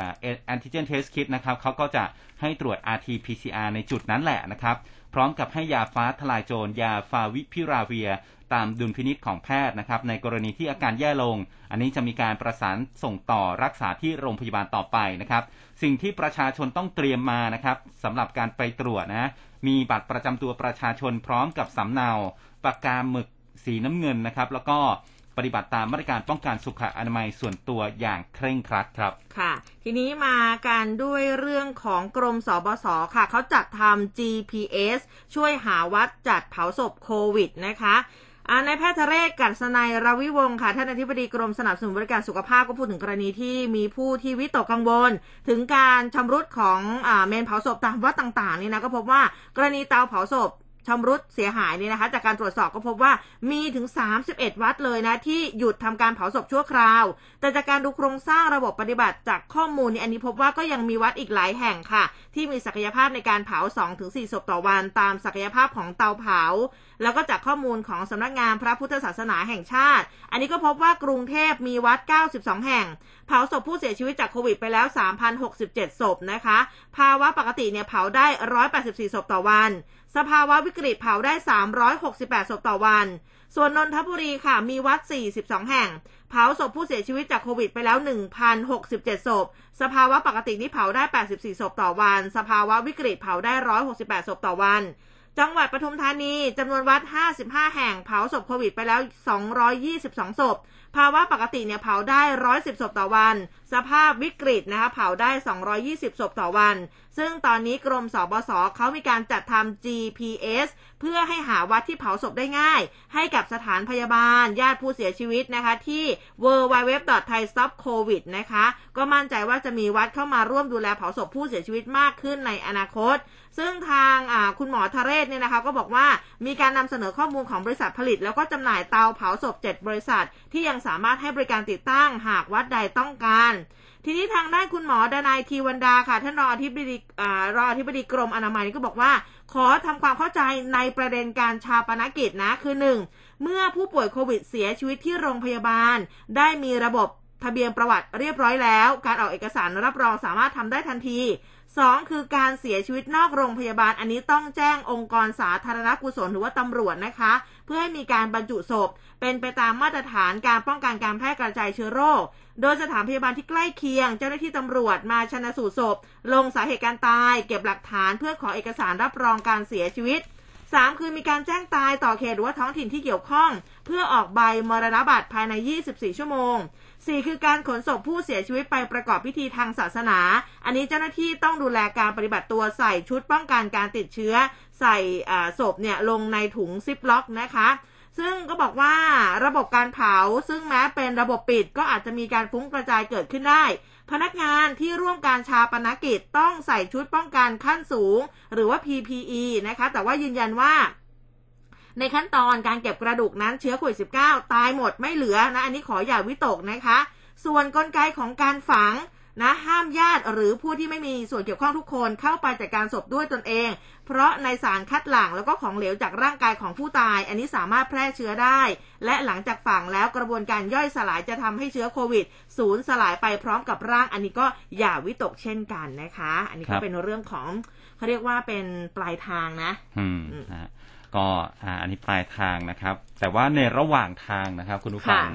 C: อนติเจนเทสคิดนะครับเขาก็จะให้ตรวจ RT-PCR ในจุดนั้นแหละนะครับ พร้อมกับให้ยาฟ้าทลายโจรยาฟาวิพิราเวีย ตามดุลพินิษของแพทย์นะครับ ในกรณีที่อาการแย่ลง อันนี้จะมีการประสานส่งต่อรักษาที่โรงพยาบาลต่อไปนะครับ สิ่งที่ประชาชนต้องเตรียมมานะครับสำหรับการไปตรวจนะมีบัตรประจำตัวประชาชนพร้อมกับสำเนาปากกาหมึกสีน้ำเงินนะครับ แล้วก็ ปฏิบัติตามมาตรการป้องกันสุขอนามัยส่วนตัวอย่างเคร่งครัดครับ
B: ค่ะ ทีนี้มาการด้วยเรื่องของกรมสบศค่ะเขาจัดทำ GPS ช่วยหาวัดจัดเผาศพโควิดนะคะนายแพทย์ทะเรศกัศนัยรวิวงค่ะ ท่านอธิบดีกรมสนับสนุนบริการสุขภาพก็พูดถึงกรณีที่มีผู้ที่วิตกกังวล ถึงการชำรุดของอเมนเผาศพตามวัดต่างๆนี่นะก็พบว่ากรณีเตาเผาศพ ชำรุดเสียหายนี่นะคะ จากการตรวจสอบก็พบว่ามีถึง 31 วัดเลยนะ ที่หยุดทำการเผาศพชั่วคราว แต่จากการดูโครงสร้างระบบปฏิบัติจากข้อมูลนี้อันนี้พบว่าก็ยังมีวัดอีกหลายแห่งค่ะ ที่มีศักยภาพในการเผา 2-4 ศพต่อวัน ตามศักยภาพของเตาเผา แล้วก็จากข้อมูลของสำนักงานพระพุทธศาสนาแห่งชาติ อันนี้ก็พบว่ากรุงเทพมีวัด 92 แห่ง เผาศพผู้เสียชีวิตจากโควิดไปแล้ว 3,067 ศพนะคะ ภาวะปกติเนี่ยเผาได้ 184 ศพต่อวัน สภาวะวิกฤตเผาได้ 368 ศพต่อวัน ส่วนนนทบุรีค่ะ มีวัด 42 แห่ง เผาศพผู้เสียชีวิตจากโควิดไปแล้ว 1,067 ศพ สภาวะปกตินี่เผาได้ 84 ศพต่อวัน สภาวะวิกฤตเผาได้ 168 ศพต่อวัน จังหวัดปทุมธานีจำนวนวัด 55 แห่ง เผาศพโควิดไปแล้ว 222 ศพ ภาวะปกติเนี่ยเผาได้ 110 ศพต่อวัน สภาพวิกฤตนะคะเผาได้ 220 ศพต่อวัน ซึ่งตอนนี้กรมสบศเขามีการจัดทำ GPS เพื่อให้หาวัดที่เผาศพได้ง่าย ให้กับสถานพยาบาล ญาติผู้เสียชีวิตนะคะที่ www.thaistopcovid นะคะก็มั่นใจว่าจะมีวัดเข้ามาร่วมดูแลเผาศพผู้เสียชีวิตมากขึ้นในอนาคต ซึ่งทางคุณหมอทะเรศเนี่ยนะคะก็บอกว่ามีการนำเสนอข้อมูลของบริษัทผลิต แล้วก็จำหน่ายเตาเผาศพ 7 บริษัท ที่ยังสามารถให้บริการติดตั้งหากวัดใดต้องการ ทีนี้ทางด้านคุณหมอดนายทีวันดาค่ะท่านรองอธิบดีรองอธิบดีกรมอนามัยก็บอกว่า ขอทำความเข้าใจในประเด็นการชาปนกิจนะคือหนึ่งเมื่อผู้ป่วยโควิดเสียชีวิตที่โรงพยาบาล ได้มีระบบทะเบียนประวัติเรียบร้อยแล้ว การออกเอกสารรับรองสามารถทำได้ทันทีสองคือการเสียชีวิตนอกโรงพยาบาล อันนี้ต้องแจ้งองค์กรสาธารณกุศลหรือว่าตำรวจนะคะ เพื่อให้มีการบรรจุศพ เป็นไปตามมาตรฐานการป้องกันการแพร่กระจายเชื้อโรค โดยสถานพยาบาลที่ใกล้เคียง เจ้าหน้าที่ตำรวจมาชนะสูตรศพ ลงสาเหตุการตาย เก็บหลักฐานเพื่อขอเอกสารรับรองการเสียชีวิต 3. คือมีการแจ้งตายต่อเขตหรือว่าท้องถิ่นที่เกี่ยวข้อง เพื่อออกใบมรณบัตรภายใน 24 ชั่วโมง 4. คือการขนศพผู้เสียชีวิตไปประกอบพิธีทางศาสนา อันนี้เจ้าหน้าที่ต้องดูแลการปฏิบัติตัวใส่ชุดป้องกันการติดเชื้อ ใส่ศพเนี่ยลงในถุงซิปล็อกนะคะ ซึ่งก็บอกว่าระบบการเผาซึ่งแม้เป็นระบบปิดก็อาจจะมีการฟุ้งกระจายเกิดขึ้นได้ พนักงานที่ร่วมการชาปนกิจต้องใส่ชุดป้องกันขั้นสูง หรือว่า PPE นะคะ แต่ว่ายืนยันว่าในขั้นตอนการเก็บกระดูกนั้นเชื้อโควิด -19 ตายหมดไม่เหลือนะ อันนี้ขออย่าวิตกนะคะ ส่วนนกลไกของการฝัง นะห้ามญาติหรือผู้ที่ไม่มีส่วนเกี่ยวข้องทุกคนเข้าไปจัดการศพด้วยตนเอง เพราะในสารคัดหลั่งแล้วก็ของเหลวจากร่างกายของผู้ตาย อันนี้สามารถแพร่เชื้อได้ และหลังจากฝังแล้วกระบวนการย่อยสลายจะทำให้เชื้อโควิดสูญสลายไปพร้อมกับร่าง อันนี้ก็อย่าวิตกเช่นกันนะคะ อันนี้ก็เป็นเรื่องของเขาเรียกว่าเป็นปลายทางนะ
C: อืมก็อันนี้ปลายทางนะครับ แต่ว่าในระหว่างทางนะครับ คุณผู้ฟัง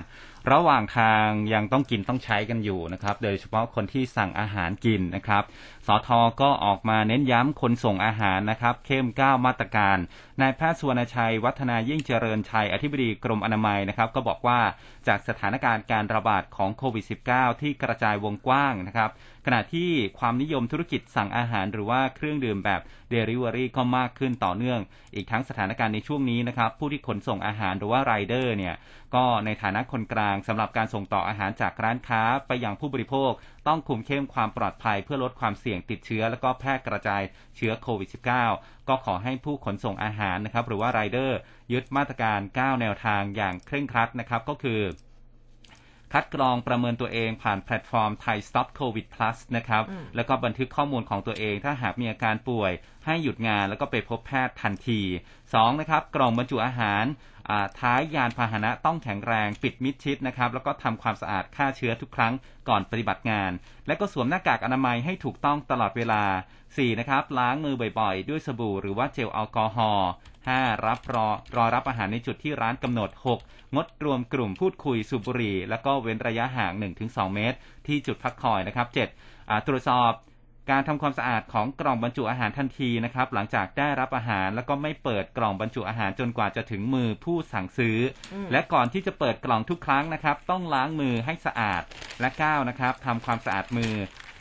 C: ระหว่างทางยังต้องกินต้องใช้กันอยู่นะครับ โดยเฉพาะคนที่สั่งอาหารกินนะครับ สทก็ออกมาเน้นย้ำคนส่งอาหารนะครับ เข้มก้าวมาตรการ นายแพทย์สุวรรณชัย วัฒนายิ่งเจริญชัย อธิบดีกรมอนามัยนะครับ ก็บอกว่าจากสถานการณ์การระบาดของโควิด -19 ที่กระจายวงกว้างนะครับ ขณะที่ความนิยมธุรกิจสั่งอาหารหรือว่าเครื่องดื่มแบบเดลิเวอรี่ก็มากขึ้นต่อเนื่อง อีกทั้งสถานการณ์ในช่วงนี้นะครับผู้ที่ขนส่งอาหารหรือว่าไรเดอร์เนี่ยก็ในฐานะคนกลางสำหรับการส่งต่ออาหารจากร้านค้าไปยังผู้บริโภค ต้องคุมเข้มความปลอดภัยเพื่อลดความเสี่ยงติดเชื้อ และก็แพร่กระจายเชื้อโควิด -19 ก็ขอให้ผู้ขนส่งอาหารนะครับหรือว่าไรเดอร์ยึดมาตรการ 9 แนวทางอย่างเคร่งครัดนะครับก็คือ คัดกรองประเมินตัวเองผ่านแพลตฟอร์มไทย Stop COVID Plus นะครับ แล้วก็บันทึกข้อมูลของตัวเองถ้าหากมีอาการป่วย ให้หยุดงานแล้วก็ไปพบแพทย์ทันที 2. นะครับกล่องบรรจุอาหาร ท้ายยานพาหนะต้องแข็งแรงปิดมิดชิดนะครับแล้วก็ทำความสะอาดฆ่าเชื้อทุกครั้งก่อนปฏิบัติงาน และก็สวมหน้ากากอนามัยให้ถูกต้องตลอดเวลา 4. นะครับล้างมือบ่อยๆ ด้วยสบู่หรือว่าเจลแอลกอฮอล์ 5. รับรอรอรับอาหารในจุดที่ร้านกำหนด 6. งดรวมกลุ่มพูดคุยสูบบุหรี่ แล้วก็เว้นระยะห่าง 1-2 เมตร ที่จุดพักคอยนะครับ 7. ตรวจสอบ การทำความสะอาดของกล่องบรรจุอาหารทันทีนะครับ หลังจากได้รับอาหารแล้วก็ไม่เปิดกล่องบรรจุอาหารจนกว่าจะถึงมือผู้สั่งซื้อ และก่อนที่จะเปิดกล่องทุกครั้งนะครับ ต้องล้างมือให้สะอาดและก้าวนะครับทำความสะอาดมือ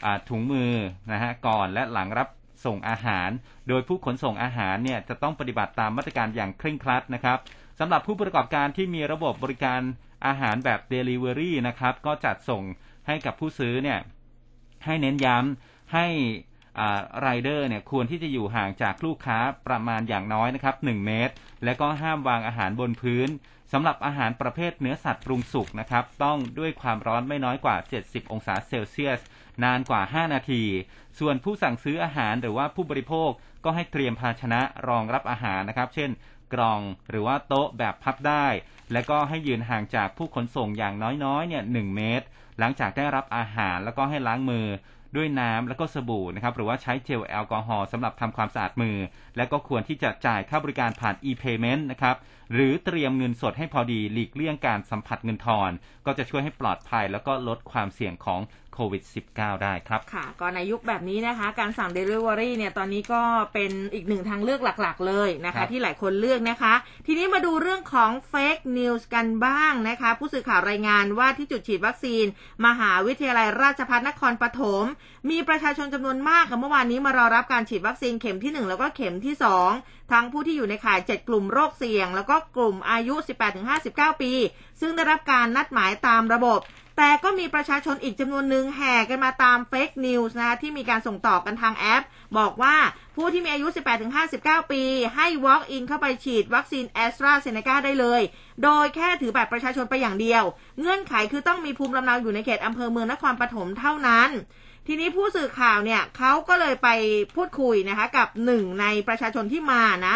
C: อถุงมือนะฮะก่อนและหลังรับส่งอาหาร โดยผู้ขนส่งอาหารเนี่ยจะต้องปฏิบัติตามมาตรการอย่างเคร่งครัดนะครับสำหรับผู้ประกอบการที่มีระบบบริการอาหารแบบ Delivery นะครับ ก็จัดส่งให้กับผู้ซื้อเนี่ยให้เน้นย้ำ ให้ไรเดอร์เนี่ยควรที่จะอยู่ห่างจากลูกค้าประมาณอย่างน้อยนะครับ1เมตร และก็ห้ามวางอาหารบนพื้นสำหรับอาหารประเภทเนื้อสัตว์ปรุงสุกนะครับ ต้องด้วยความร้อนไม่น้อยกว่า 70 องศาเซลเซียส นานกว่า 5 นาที ส่วนผู้สั่งซื้ออาหารหรือว่าผู้บริโภคก็ให้เตรียมภาชนะรองรับอาหารนะครับ เช่น กล่องหรือว่าโต๊ะแบบพับได้ และก็ให้ยืนห่างจากผู้ขนส่งอย่างน้อยๆเนี่ยหเมตร หลังจากได้รับอาหารแล้วก็ให้ล้างมือ ด้วยน้ำแล้วก็สบู่นะครับหรือว่าใช้เจลแอลกอฮอล์สำหรับทำความสะอาดมือ และก็ควรที่จะจ่ายค่าบริการผ่าน e-payment นะครับหรือเตรียมเงินสดให้พอดีหลีกเลี่ยงการสัมผัสเงินทอน ก็จะช่วยให้ปลอดภัย แล้วก็ลดความเสี่ยงของ โควิด -19 ได้ครับ
B: ค่ะก็ในยุคแบบนี้นะคะ การสั่ง Delivery เนี่ยตอนนี้ก็เป็นอีกหนึ่งทางเลือกหลักๆ เลยนะ
C: ครั
B: คะ
C: บ
B: ที่หลายคนเลือกนะคะ ทีนี้มาดูเรื่องของ Fake News กันบ้างนะคะ ผู้สื่อข่าวรายงานว่าที่จุดฉีดวัคซีน มหาวิทยาลัยราชภัฏนครปฐม มีประชาชนจำนวนมากค่ะเมื่อวานนี้มารอรับการฉีดวัคซีนเข็มที่ 1 แล้วก็เข็มที่ 2 ทั้งผู้ที่อยู่ในข่าย 7 กลุ่มโรคเสี่ยง แล้วก็กลุ่มอายุ 18-59 ปี ซึ่งได้รับการนัดหมายตามระบบ แต่ก็มีประชาชนอีกจำนวนหนึ่งแห่กันมาตาม fake news นะที่มีการส่งต่อกันทางแอป บอกว่าผู้ที่มีอายุ 18-59 ปี ให้ Walk in เข้าไปฉีดวัคซีนแอสตราเซเนกาได้เลย โดยแค่ถือบัตรประชาชนไปอย่างเดียว เงื่อนไขคือต้องมีภูมิลำเนาอยู่ในเขตอำเภอเมืองนครปฐมเท่านั้น ทีนี้ผู้สื่อข่าวเนี่ยเขาก็เลยไปพูดคุยนะคะกับหนึ่งในประชาชนที่มานะ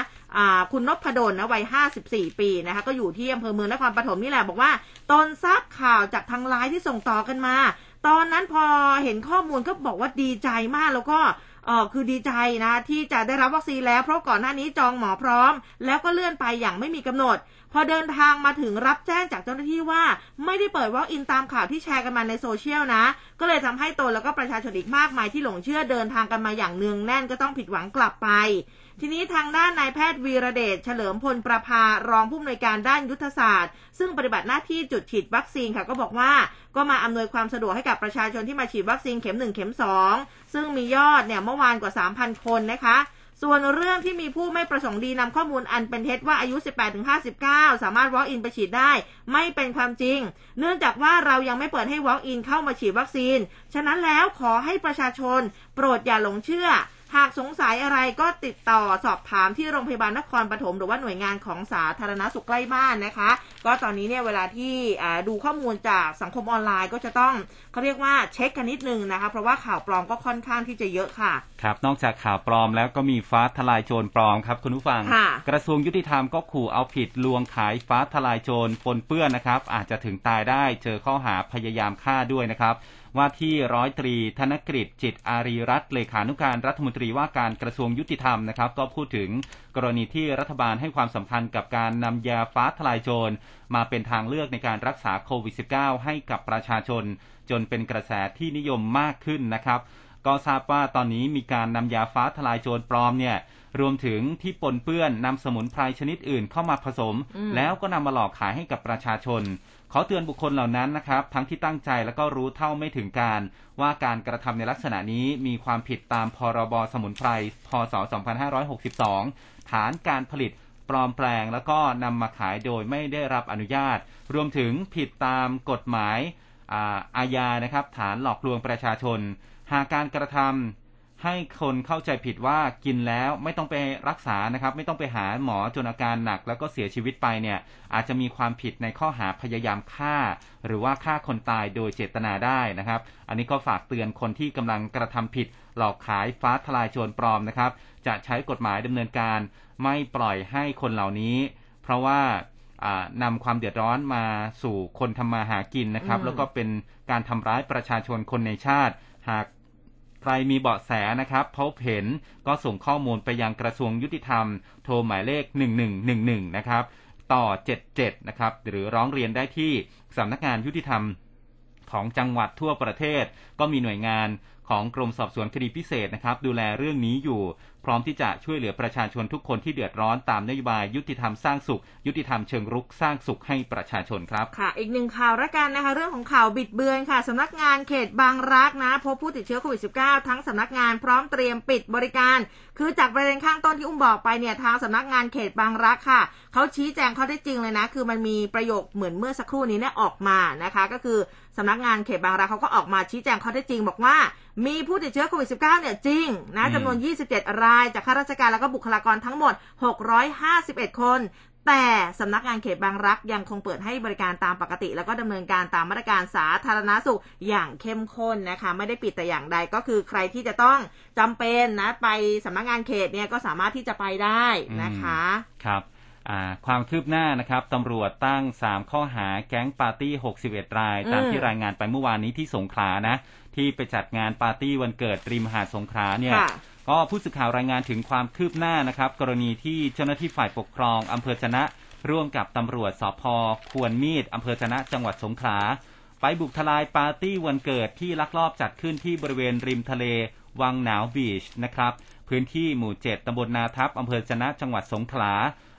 B: คุณนพดลนะวัย 54 ปีนะคะก็อยู่ที่อำเภอเมืองนครปฐมนี่แหละบอกว่า ตอนทราบข่าวจากทางไลน์ที่ส่งต่อกันมา ตอนนั้นพอเห็นข้อมูลก็บอกว่าดีใจมากแล้วก็เออคือดีใจนะที่จะได้รับวัคซีนแล้ว เพราะก่อนหน้านี้จองหมอพร้อม แล้วก็เลื่อนไปอย่างไม่มีกำหนด พอเดินทางมาถึงรับแจ้งจากเจ้าหน้าที่ว่า ไม่ได้เปิด walk in ตามข่าวที่แชร์กันมาในโซเชียลนะ ก็เลยทำให้ตนแล้วก็ประชาชนอีกมากมายที่หลงเชื่อเดินทางกันมาอย่างเนืองแน่นก็ต้องผิดหวังกลับไป ทีนี้ทางด้านนายแพทย์วีระเดชเฉลิมพลประภารองผู้อำนวยการด้านยุทธศาสตร์ ซึ่งปฏิบัติหน้าที่จุดฉีดวัคซีนค่ะก็บอกว่าก็มาอำนวยความสะดวกให้กับประชาชนที่มาฉีดวัคซีนเข็ม 1 เข็ม 2 ซึ่งมียอดเนี่ยเมื่อวานกว่า 3,000 คนนะคะส่วนเรื่องที่มีผู้ไม่ประสงค์ดีนำข้อมูลอันเป็นเท็จว่าอายุ 18-59 สามารถ walk in ไปฉีดได้ ไม่เป็นความจริง เนื่องจากว่าเรายังไม่เปิดให้ walk in เข้ามาฉีดวัคซีน ฉะนั้นแล้วขอให้ประชาชนโปรดอย่าหลงเชื่อ หากสงสัยอะไรก็ติดต่อสอบถามที่โรงพยาบาลนครปฐมหรือว่าหน่วยงานของสาธารณสุขใกล้บ้านนะคะ ก็ตอนนี้เนี่ยเวลาที่อ่าดูข้อมูลจากสังคมออนไลน์ก็จะต้องเขาเรียกว่าเช็คกันนิดนึงนะคะ เพราะว่าข่าวปลอมก็ค่อนข้างที่จะเยอะค่ะ
C: ครับ นอกจากข่าวปลอมแล้วก็มีฟ้าทลายโจรปลอมครับคุณผู้ฟัง
B: ค่ะ
C: กระทรวงยุติธรรมก็ขู่เอาผิดลวงขายฟ้าทลายโจรปนเปื้อนนะครับ อาจจะถึงตายได้เจอข้อหาพยายามฆ่าด้วยนะครับ ว่าที่ร้อยตรีธนกฤษจิตอารีรัตน์เลขานุการรัฐมนตรีว่าการกระทรวงยุติธรรมนะครับ ก็พูดถึงกรณีที่รัฐบาลให้ความสำคัญกับการนำยาฟ้าทลายโจรมาเป็นทางเลือกในการรักษาโควิด -19 ให้กับประชาชน จนเป็นกระแสที่นิยมมากขึ้นนะครับ ก็ทราบว่าตอนนี้มีการนำยาฟ้าทลายโจรปลอมเนี่ยรวมถึงที่ปนเปื้อนนำสมุนไพรชนิดอื่นเข้ามาผสม
B: อืม
C: แล้วก็นำมาหลอกขายให้กับประชาชน ขอเตือนบุคคลเหล่านั้นนะครับ ทั้งที่ตั้งใจแล้วก็รู้เท่าไม่ถึงการ ว่าการกระทำในลักษณะนี้มีความผิดตามพรบสมุนไพรพศ 2562 ฐานการผลิตปลอมแปลงแล้วก็นำมาขายโดยไม่ได้รับอนุญาต รวมถึงผิดตามกฎหมายอาอาญานะครับ ฐานหลอกลวงประชาชน หากการกระทำ ให้คนเข้าใจผิดว่ากินแล้วไม่ต้องไปรักษานะครับ ไม่ต้องไปหาหมอจนอาการหนัก แล้วก็เสียชีวิตไปเนี่ย อาจจะมีความผิดในข้อหาพยายามฆ่า หรือว่าฆ่าคนตายโดยเจตนาได้นะครับ อันนี้ก็ฝากเตือนคนที่กำลังกระทำผิด หลอกขายฟ้าทลายโจรปลอมนะครับ จะใช้กฎหมายดำเนินการ ไม่ปล่อยให้คนเหล่านี้ เพราะว่าอ่านำความเดือดร้อนมาสู่คนทำมาหากินนะครับ
B: อืม
C: แล้วก็เป็นการทำร้ายประชาชนคนในชาติ หาก ใครมีเบาะแสนะครับพบเห็นก็ส่งข้อมูลไปยังกระทรวงยุติธรรม โทรหมายเลข 1111 นะครับ ต่อ 77 นะครับ หรือร้องเรียนได้ที่สำนักงานยุติธรรมของจังหวัดทั่วประเทศ ก็มีหน่วยงานของกรมสอบสวนคดีพิเศษนะครับ ดูแลเรื่องนี้อยู่ พร้อมที่จะช่วยเหลือประชาชนทุกคนที่เดือดร้อนตามนโยบายยุติธรรมสร้างสุข ยุติธรรมเชิงรุกสร้างสุขให้ประชาชนครับ
B: ค่ะ อีกหนึ่งข่าวละกันนะคะ เรื่องของข่าวบิดเบือนค่ะสำนักงานเขตบางรักนะ พบผู้ติดเชื้อโควิด -19 ทั้งสำนักงานพร้อมเตรียมปิดบริการ คือจากประเด็นข้างต้นที่อุ้มบอกไปเนี่ยทางสำนักงานเขตบางรักค่ะเขาชี้แจงเขาได้จริงเลยนะ คือมันมีประโยคเหมือนเมื่อสักครู่นี้เนี่ยออกมานะคะ ก็คือสำนักงานเขตบางรักเขาก็ออกมาชี้แจงเขาได้จริงบอกว่ามีผู้ติดเชื้อโควิด -19 เนี่ยจริงนะจำนวน 27 ราย จากข้าราชการแล้วก็บุคลากรทั้งหมด 651 คน แต่สำนักงานเขตบางรักยังคงเปิดให้บริการตามปกติ แล้วก็ดำเนินการตามมาตรการสาธารณสุขอย่างเข้มข้นนะคะ ไม่ได้ปิดแต่อย่างใดก็คือใครที่จะต้องจำเป็นนะไปสำนักงานเขตเนี่ยก็สามารถที่จะไปได้นะคะ
C: ครับความคืบหน้านะครับตำรวจตั้ง 3 ข้อหาแก๊งปาร์ตี้ 61 ราย ตามที่รายงานไปเมื่อวานนี้ที่สงขลานะ ที่ไปจัดงานปาร์ตี้วันเกิดริมหาดสงขลาเนี่ยก็ผู้สื่อข่าวรายงานถึงความคืบหน้านะครับ กรณีที่เจ้าหน้าที่ฝ่ายปกครองอำเภอชนะ ร่วมกับตำรวจสพควรมีดอำเภอชนะจังหวัดสงขลาไปบุกทลายปาร์ตี้วันเกิดที่ลักลอบจัดขึ้นที่บริเวณริมทะเล วังหนาวบีชนะครับ พื้นที่หมู่เจ็ดตำบลนาทับอำเภอชนะจังหวัดสงขลา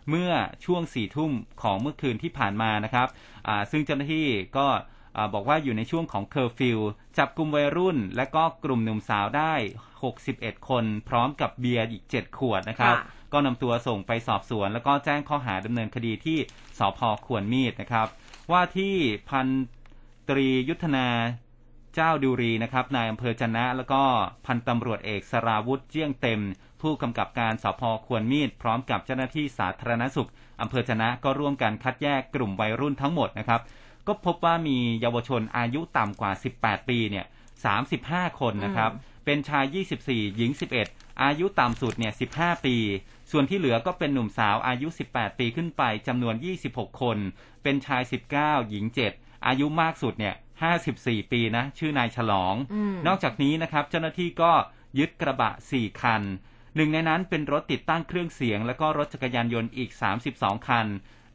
C: เมื่อช่วงสี่ทุ่มของเมื่อคืนที่ผ่านมานะครับซึ่งเจ้าหน้าที่ก็ บอกว่าอยู่ในช่วงของเคอร์ฟิวจับกลุ่มวัยรุ่น และก็กลุ่มหนุ่มสาวได้ 61 คน พร้อมกับเบียร์อีก 7 ขวดนะครับ ก็นำตัวส่งไปสอบสวน แล้วก็แจ้งข้อหาดำเนินคดีที่สพควรมีดนะครับ ว่าที่พันตรียุทธนาเจ้าดูรีนะครับนายอำเภอจนะ แล้วก็พันตำรวจเอกสราวุธเจียงเต็ม ผู้กำกับการสพควรมีด พร้อมกับเจ้าหน้าที่สาธารณสุขอำเภอจนะก็ร่วมกันคัดแยกกลุ่มวัยรุ่นทั้งหมดนะครับ ก็พบว่ามีเยาวชนอายุต่ำกว่า 18 ปีเนี่ย 35 คนนะครับ เป็นชาย 24 หญิง 11 อายุต่ำสุดเนี่ย 15 ปี ส่วนที่เหลือก็เป็นหนุ่มสาวอายุ 18 ปีขึ้นไปจำนวน 26 คน เป็นชาย 19 หญิง 7 อายุมากสุดเนี่ย 54 ปีนะ ชื่อนายฉลอง นอกจากนี้นะครับ เจ้าหน้าที่ก็ยึดกระบะ 4 คันหนึ่งในนั้นเป็นรถติดตั้งเครื่องเสียง และก็รถจักรยานยนต์อีก 32 คัน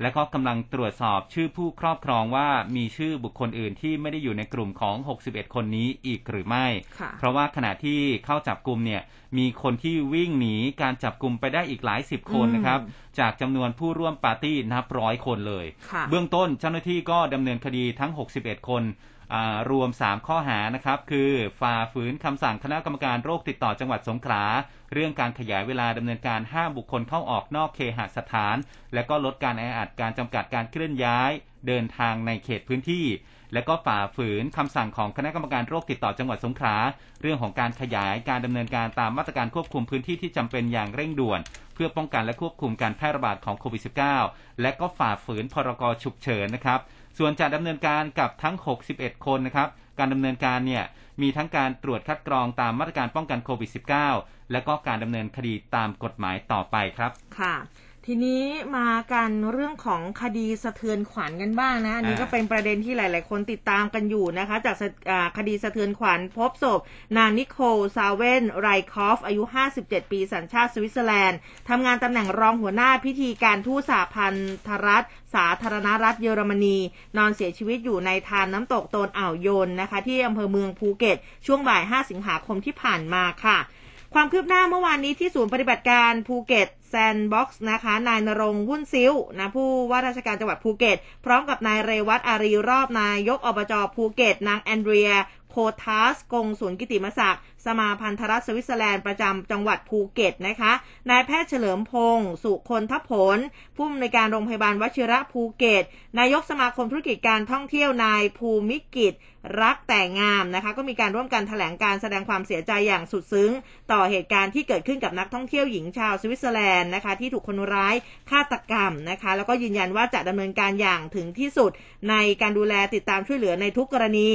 C: และก็กำลังตรวจสอบชื่อผู้ครอบครองว่ามีชื่อบุคคลอื่นที่ไม่ได้อยู่ในกลุ่มของ 61 คนนี้อีกหรือไม่ เพราะว่าขณะที่เข้าจับกลุ่มเนี่ยมีคนที่วิ่งหนีการจับกลุ่มไปได้อีกหลายสิบคนนะครับจากจำนวนผู้ร่วมปาร์ตี้นับร้อยคนเลย เบื้องต้นเจ้าหน้าที่ก็ดำเนินคดีทั้ง 61 คน รวม 3 ข้อหานะครับ คือฝ่าฝืนคำสั่งคณะกรรมการโรคติดต่อจังหวัดสงขลาเรื่องการขยายเวลาดำเนินการห้ามบุคคลเข้าออกนอกเคหสถาน และก็ลดการแออัดการจำกัดการเคลื่อนย้าย เดินทางในเขตพื้นที่ และก็ฝ่าฝืนคำสั่งของคณะกรรมการโรคติดต่อจังหวัดสงขลาเรื่องของการขยายการดำเนินการตามมาตรการควบคุมพื้นที่ที่จำเป็นอย่างเร่งด่วน เพื่อป้องกันและควบคุมการแพร่ระบาดของโควิด -19 และก็ฝ่าฝืนพรกฉุกเฉินนะครับ ส่วนจะดำเนินการกับทั้ง 61 คนนะครับการดำเนินการเนี่ยมีทั้งการตรวจคัดกรองตามมาตรการป้องกันโควิด -19 และก็การดำเนินคดีตามกฎหมายต่อไปครับ
B: ค่ะ ทีนี้มากันเรื่องของคดีสะเทือนขวัญกันบ้างนะ อันนี้ก็เป็นประเด็นที่หลาย ๆ คนติดตามกันอยู่นะคะ จากคดีสะเทือนขวัญพบศพ นางนิโคลซาเวนไรคอฟ อายุ 57 ปีสัญชาติสวิตเซอร์แลนด์ทำงานตำแหน่งรองหัวหน้าพิธีการทูตสาพันธรัฐ สาธารณรัฐเยอรมนี นอนเสียชีวิตอยู่ในทานน้ำตกโตนอ่าวโยนนะคะ ที่อำเภอเมืองภูเก็ต ช่วงบ่าย 5 สิงหาคมที่ผ่านมาค่ะ ความคืบหน้าเมื่อวานนี้ที่ศูนย์ปฏิบัติการภูเก็ตแซนด์บ็อกซ์นะคะ นายณรงค์วุ่นซิ้วนะผู้ว่าราชการจังหวัดภูเก็ต พร้อมกับนายเรวัตอารีรอบนายกอบจภูเก็ต นางแอนเดรียโคทัสกงสุลกิตติมศักดิ์สมาพันธรัฐสวิตเซอร์แลนด์ประจำจังหวัดภูเก็ตนะคะนายแพทย์เฉลิมพงษ์สุคนธผล ผู้อำนวยการโรงพยาบาลวชิระภูเก็ต นายกสมาคมธุรกิจการท่องเที่ยวนายภูมิกิจรักแต่งามนะคะก็มีการร่วมกันแถลงการณ์แสดงความเสียใจอย่างสุดซึ้ง ต่อเหตุการณ์ที่เกิดขึ้นกับนักท่องเที่ยวหญิงชาวสวิตเซอร์แลนด์นะคะที่ถูกคนร้ายฆาตกรรมนะคะแล้วก็ยืนยันว่าจะดำเนินการอย่างถึงที่สุดในการดูแลติดตามช่วยเหลือในทุกกรณี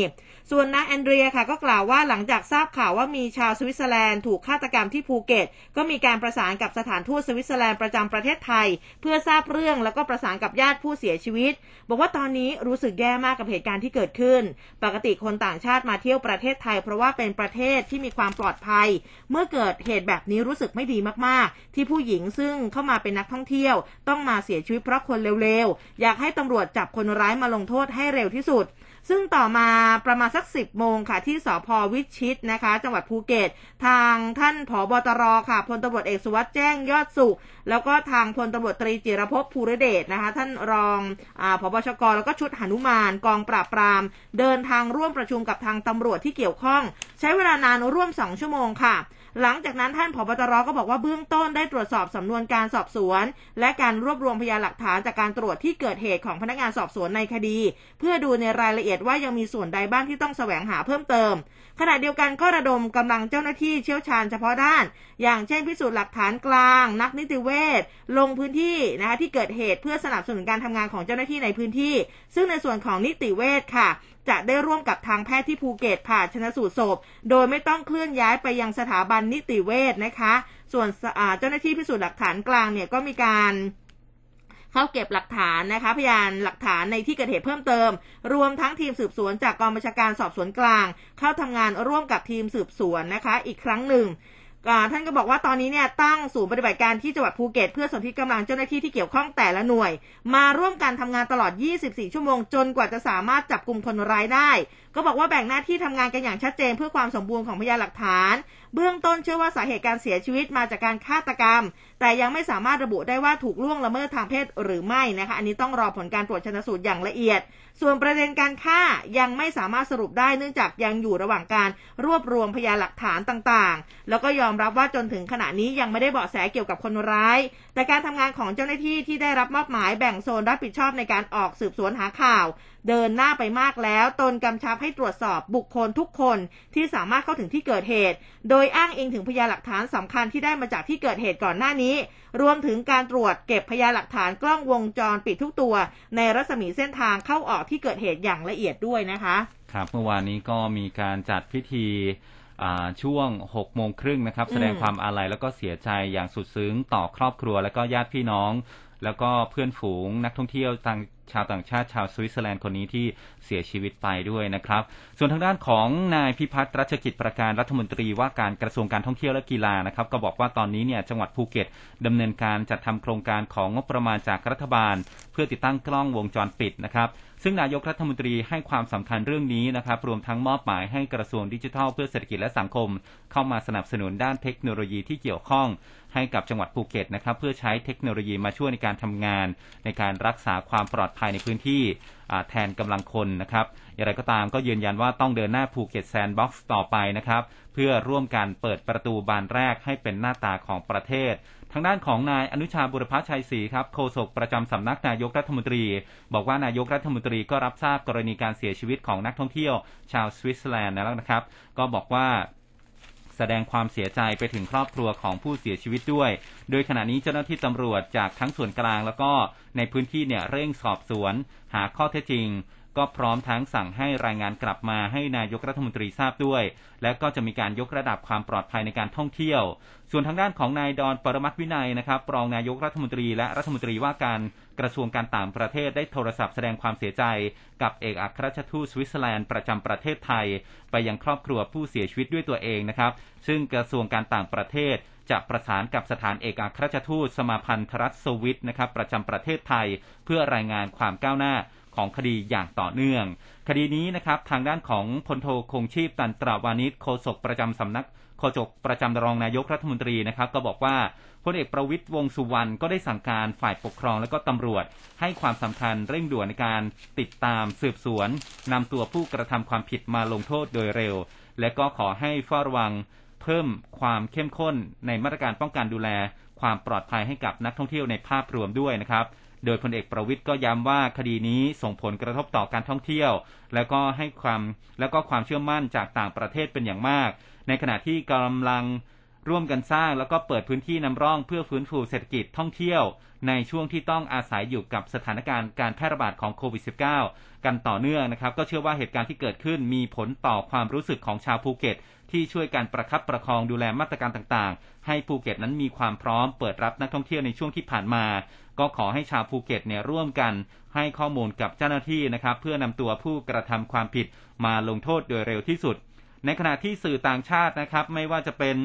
B: ส่วนนางแอนเดรียค่ะก็กล่าวว่าหลังจากทราบข่าวว่ามีชาวสวิตเซอร์แลนด์ถูกฆาตกรรมที่ภูเก็ต ก็มีการประสานกับสถานทูตสวิตเซอร์แลนด์ประจำประเทศไทย เพื่อทราบเรื่องแล้วก็ประสานกับญาติผู้เสียชีวิต บอกว่าตอนนี้รู้สึกแย่มากกับเหตุการณ์ที่เกิดขึ้น ปกติคนต่างชาติมาเที่ยวประเทศไทย เพราะว่าเป็นประเทศที่มีความปลอดภัย เมื่อเกิดเหตุแบบนี้รู้สึกไม่ดีมากๆ ที่ผู้หญิงซึ่งเข้ามาเป็นนักท่องเที่ยว ต้องมาเสียชีวิตเพราะคนเร็วๆอยากให้ตำรวจจับคนร้ายมาลงโทษให้เร็วที่สุด ซึ่งต่อมาประมาณสักสิบโมงค่ะ ที่สพวิชิตนะคะ จังหวัดภูเก็ต ทางท่านผอบตรค่ะพลตำรวจเอกสุวัสด์แจ้งยอดสุข แล้วก็ทางพลตำรวจตรีจิรพภูรเดชนะคะ ท่านรองอผบชกแล้วก็ชุดหนุมานกองปราบปราม เดินทางร่วมประชุมกับทางตำรวจที่เกี่ยวข้อง ใช้เวลานานร่วมสองชั่วโมงค่ะ หลังจากนั้นท่านผบตรก็บอกว่าเบื้องต้นได้ตรวจสอบสำนวนการสอบสวน และการรวบรวมพยานหลักฐานจากการตรวจที่เกิดเหตุของพนักงานสอบสวนในคดี เพื่อดูในรายละเอียดว่ายังมีส่วนใดบ้างที่ต้องแสวงหาเพิ่มเติม ขณะเดียวกันก็ระดมกำลังเจ้าหน้าที่เชี่ยวชาญเฉพาะด้าน อย่างเช่นพิสูจน์หลักฐานกลาง นักนิติเวชลงพื้นที่นะคะที่เกิดเหตุเพื่อสนับสนุนการทำงานของเจ้าหน้าที่ในพื้นที่ ซึ่งในส่วนของนิติเวชค่ะ จะได้ร่วมกับทางแพทย์ที่ภูเก็ตผ่าชนะสูตรศพ โดยไม่ต้องเคลื่อนย้ายไปยังสถาบันนิติเวชนะคะ ส่วนเจ้าหน้าที่พิสูจน์หลักฐานกลางเนี่ยก็มีการเข้าเก็บหลักฐานนะคะพยานหลักฐานในที่เกิดเหตุเพิ่มเติม รวมทั้งทีมสืบสวนจากกองบัญชาการสอบสวนกลาง เข้าทำงานร่วมกับทีมสืบสวนนะคะ อีกครั้งหนึ่ง ท่านก็บอกว่าตอนนี้เนี่ยตั้งศูนย์ปฏิบัติการที่จังหวัดภูเก็ตเพื่อสนธิกำลังเจ้าหน้าที่ที่เกี่ยวข้องแต่ละหน่วย มาร่วมกันทำงานตลอด 24 ชั่วโมงจนกว่าจะสามารถจับกลุ่มคนร้ายได้ ก็บอกว่าแบ่งหน้าที่ทำงานกันอย่างชัดเจนเพื่อความสมบูรณ์ของพยานหลักฐาน เบื้องต้นเชื่อว่าสาเหตุการเสียชีวิตมาจากการฆาตกรรม แต่ยังไม่สามารถระบุได้ว่าถูกล่วงละเมิดทางเพศหรือไม่นะคะ อันนี้ต้องรอผลการตรวจชนสูตรอย่างละเอียด ส่วนประเด็นการฆ่ายังไม่สามารถสรุปได้เนื่องจากยังอยู่ระหว่างการรวบรวมพยานหลักฐานต่างๆ แล้วก็ยอมรับว่าจนถึงขณะนี้ยังไม่ได้เบาะแสเกี่ยวกับคนร้าย แต่การทำงานของเจ้าหน้าที่ที่ได้รับมอบหมายแบ่งโซนรับผิดชอบในการออกสืบสวนหาข่าว เดินหน้าไปมากแล้ว ตนกำชับให้ตรวจสอบบุคคลทุกคนที่สามารถเข้าถึงที่เกิดเหตุ โดยอ้างอิงถึงพยานหลักฐานสำคัญที่ได้มาจากที่เกิดเหตุก่อนหน้านี้ รวมถึงการตรวจเก็บพยานหลักฐานกล้องวงจรปิดทุกตัว ในรัศมีเส้นทางเข้าออกที่เกิดเหตุอย่างละเอียดด้วยนะคะ
C: ครับเมื่อวานนี้ก็มีการจัดพิธีช่วง6โมงครึ่งนะครับ แสดงความอาลัยแล้วก็เสียใจอย่างสุดซึ้งต่อครอบครัวและก็ญาติพี่น้อง แล้วก็เพื่อนฝูงนักท่องเที่ยวต่างชาวต่างชาติชาวสวิตเซอร์แลนด์คนนี้ที่เสียชีวิตไปด้วยนะครับ ส่วนทางด้านของนายพิพัฒน์รัชกิจประการรัฐมนตรีว่าการกระทรวงการท่องเที่ยวและกีฬานะครับ ก็บอกว่าตอนนี้เนี่ยจังหวัดภูเก็ตดำเนินการจัดทำโครงการของงบประมาณจากรัฐบาล เพื่อติดตั้งกล้องวงจรปิดนะครับซึ่งนายกรัฐมนตรีให้ความสำคัญเรื่องนี้นะครับ รวมทั้งมอบหมายให้กระทรวงดิจิทัลเพื่อเศรษฐกิจและสังคม เข้ามาสนับสนุนด้านเทคโนโลยีที่เกี่ยวข้อง ให้กับจังหวัดภูเก็ตนะครับเพื่อใช้เทคโนโลยีมาช่วยในการทำงาน ในการรักษาความปลอดภัยในพื้นที่แทนกำลังคนนะครับอย่างไรก็ตามก็ยืนยันว่าต้องเดินหน้าภูเก็ตแซนด์บ็อกซ์ต่อไปนะครับ เพื่อร่วมกันเปิดประตูบานแรกให้เป็นหน้าตาของประเทศ ทางด้านของนายอนุชาบุรพชัยศรีครับโฆษกประจำสำนักนายกรัฐมนตรี บอกว่านายกรัฐมนตรีก็รับทราบกรณีการเสียชีวิตของนักท่องเที่ยวชาวสวิตเซอร์แลนด์แล้วนะครับ ก็บอกว่า แสดงความเสียใจไปถึงครอบครัวของผู้เสียชีวิตด้วย โดยขณะนี้เจ้าหน้าที่ตำรวจจากทั้งส่วนกลางแล้วก็ในพื้นที่เนี่ยเร่งสอบสวน หาข้อเท็จจริง ก็พร้อมทั้งสั่งให้รายงานกลับมาให้นายกรัฐมนตรีทราบด้วย และก็จะมีการยกระดับความปลอดภัยในการท่องเที่ยว ส่วนทางด้านของนายดอนปรมัตวินัยนะครับรองนายกรัฐมนตรีและรัฐมนตรีว่าการ กระทรวงการต่างประเทศได้โทรศัพท์แสดงความเสียใจ กับเอกอัครราชทูตสวิตเซอร์แลนด์ประจำประเทศไทย ไปยังครอบครัวผู้เสียชีวิตด้วยตัวเองนะครับ ซึ่งกระทรวงการต่างประเทศจะประสานกับสถานเอกอัครราชทูตสมาพันธรัฐสวิตนะครับประจำประเทศไทย เพื่อรายงานความก้าวหน้าของคดีอย่างต่อเนื่อง คดีนี้นะครับทางด้านของพลโทคงชีพตันตราวานิชโฆษกประจำสำนักโฆษกประจำรองนายกรัฐมนตรีนะครับ ก็บอกว่า พลเอกประวิตยวงสุวรรณก็ได้สั่งการฝ่ายปกครองและก็ตำรวจ ให้ความสำคัญเร่งด่วนในการติดตามสืบสวนนำตัวผู้กระทำความผิดมาลงโทษโดยเร็ว และก็ขอให้เฝ้าระวังเพิ่มความเข้มข้นในมาตรการป้องกันดูแล ความปลอดภัยให้กับนักท่องเที่ยวในภาพรวมด้วยนะครับโดยพลเอกประวิทย์ก็ย้ำว่าคดีนี้ส่งผลกระทบต่อการท่องเที่ยว แล้วก็ให้ความแล้วก็ความเชื่อมั่นจากต่างประเทศเป็นอย่างมาก ในขณะที่กำลัง ร่วมกันสร้างแล้วก็เปิดพื้นที่นำร่องเพื่อฟื้นฟูเศรษฐกิจท่องเที่ยว ในช่วงที่ต้องอาศัยอยู่กับสถานการณ์การแพร่ระบาดของโควิด -19 กันต่อเนื่องนะครับ ก็เชื่อว่าเหตุการณ์ที่เกิดขึ้นมีผลต่อความรู้สึกของชาวภูเก็ต ที่ช่วยกันประคับประคองดูแลมาตรการต่างๆ ให้ภูเก็ตนั้นมีความพร้อมเปิดรับนักท่องเที่ยวในช่วงที่ผ่านมา ก็ขอให้ชาวภูเก็ตเนี่ยร่วมกันให้ข้อมูลกับเจ้าหน้าที่นะครับเพื่อนำตัวผู้กระทำความผิดมาลงโทษโดยเร็วที่สุด ในขณะที่สื่อต่างชาตินะครับไม่ว่าจะเป็น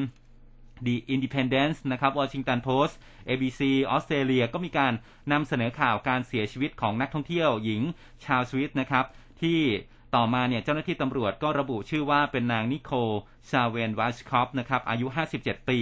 C: The Independent นะครับ Washington Post ABC ออสเตรเลียก็มีการนำเสนอข่าวการเสียชีวิตของนักท่องเที่ยวหญิงชาวสวิสนะครับ ที่ต่อมาเนี่ยเจ้าหน้าที่ตำรวจก็ระบุชื่อว่าเป็นนางนิโคชาเวนวัชคอปนะครับอายุ 57 ปี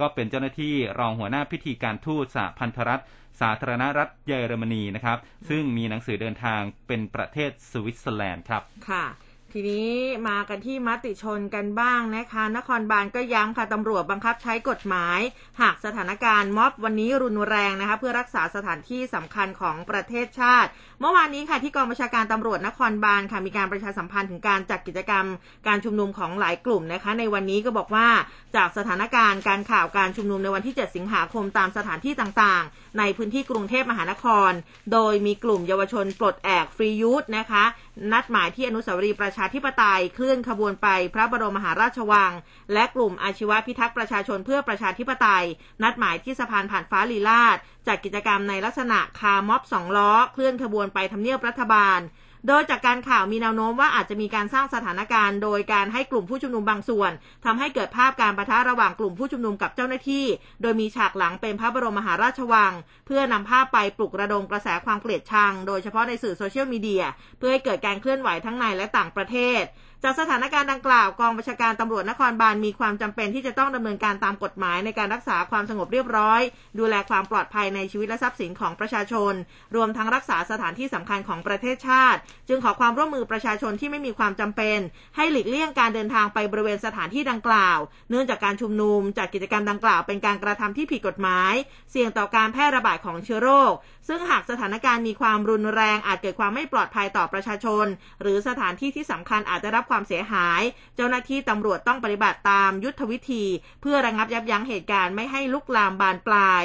C: ก็เป็นเจ้าหน้าที่รองหัวหน้าพิธีการทูตสหพันธรัฐ สาธารณรัฐเยอรมนีนะครับ ซึ่งมีหนังสือเดินทางเป็นประเทศสวิตเซอร์แลนด์ครับ
B: ค่ะ ทีนี้มากันที่มติชนกันบ้างนะคะ นครบาลก็ย้ำค่ะตำรวจบังคับใช้กฎหมาย หากสถานการณ์ม็อบวันนี้รุนแรงนะคะ เพื่อรักษาสถานที่สำคัญของประเทศชาติ เมื่อวานนี้ค่ะที่กองบัญชาการตำรวจนครบาลค่ะมีการประชาสัมพันธ์ถึงการจัดกิจกรรมการชุมนุมของหลายกลุ่มนะคะ ในวันนี้ก็บอกว่าจากสถานการณ์การข่าวการชุมนุมในวันที่ 7 สิงหาคมตามสถานที่ต่างๆ ในพื้นที่กรุงเทพมหานคร โดยมีกลุ่มเยาวชนปลดแอกฟรียูธนะคะ นัดหมายที่อนุสาวรีย์ประชาธิปไตยเคลื่อนขบวนไปพระบรมมหาราชวัง และกลุ่มอาชีวะพิทักษ์ประชาชนเพื่อประชาธิปไตย นัดหมายที่สะพานผ่านฟ้าลีลาดจัดกิจกรรมในลักษณะคาร์ม็อบสองล้อเคลื่อนขบวนไปทำเนียบรัฐบาล โดยจากการข่าวมีแนวโน้มว่าอาจจะมีการสร้างสถานการณ์ โดยการให้กลุ่มผู้ชุมนุมบางส่วนทำให้เกิดภาพการปะทะระหว่างกลุ่มผู้ชุมนุมกับเจ้าหน้าที่ โดยมีฉากหลังเป็นพระบรมมหาราชวัง เพื่อนำภาพไปปลุกระดมกระแสความเกลียดชัง โดยเฉพาะในสื่อโซเชียลมีเดีย เพื่อให้เกิดการเคลื่อนไหวทั้งในและต่างประเทศ จากสถานการณ์ดังกล่าวกองบัญชาการตำรวจนครบาลมีความจำเป็นที่จะต้องดำเนินการตามกฎหมายในการรักษาความสงบเรียบร้อย ดูแลความปลอดภัยในชีวิตและทรัพย์สินของประชาชน รวมทั้งรักษาสถานที่สำคัญของประเทศชาติ จึงขอความร่วมมือประชาชนที่ไม่มีความจำเป็น ให้หลีกเลี่ยงการเดินทางไปบริเวณสถานที่ดังกล่าว เนื่องจากการชุมนุมจากกิจกรรมดังกล่าว เป็นการกระทำที่ผิดกฎหมาย เสี่ยงต่อการแพร่ระบาดของเชื้อโรค ซึ่งหากสถานการณ์มีความรุนแรงอาจเกิดความไม่ปลอดภัยต่อประชาชน หรือสถานที่ที่สำคัญอาจจะรับความเสียหาย เจ้าหน้าที่ตำรวจต้องปฏิบัติตามยุทธวิธี เพื่อระงับยับยั้งเหตุการณ์ไม่ให้ลุกลามบานปลาย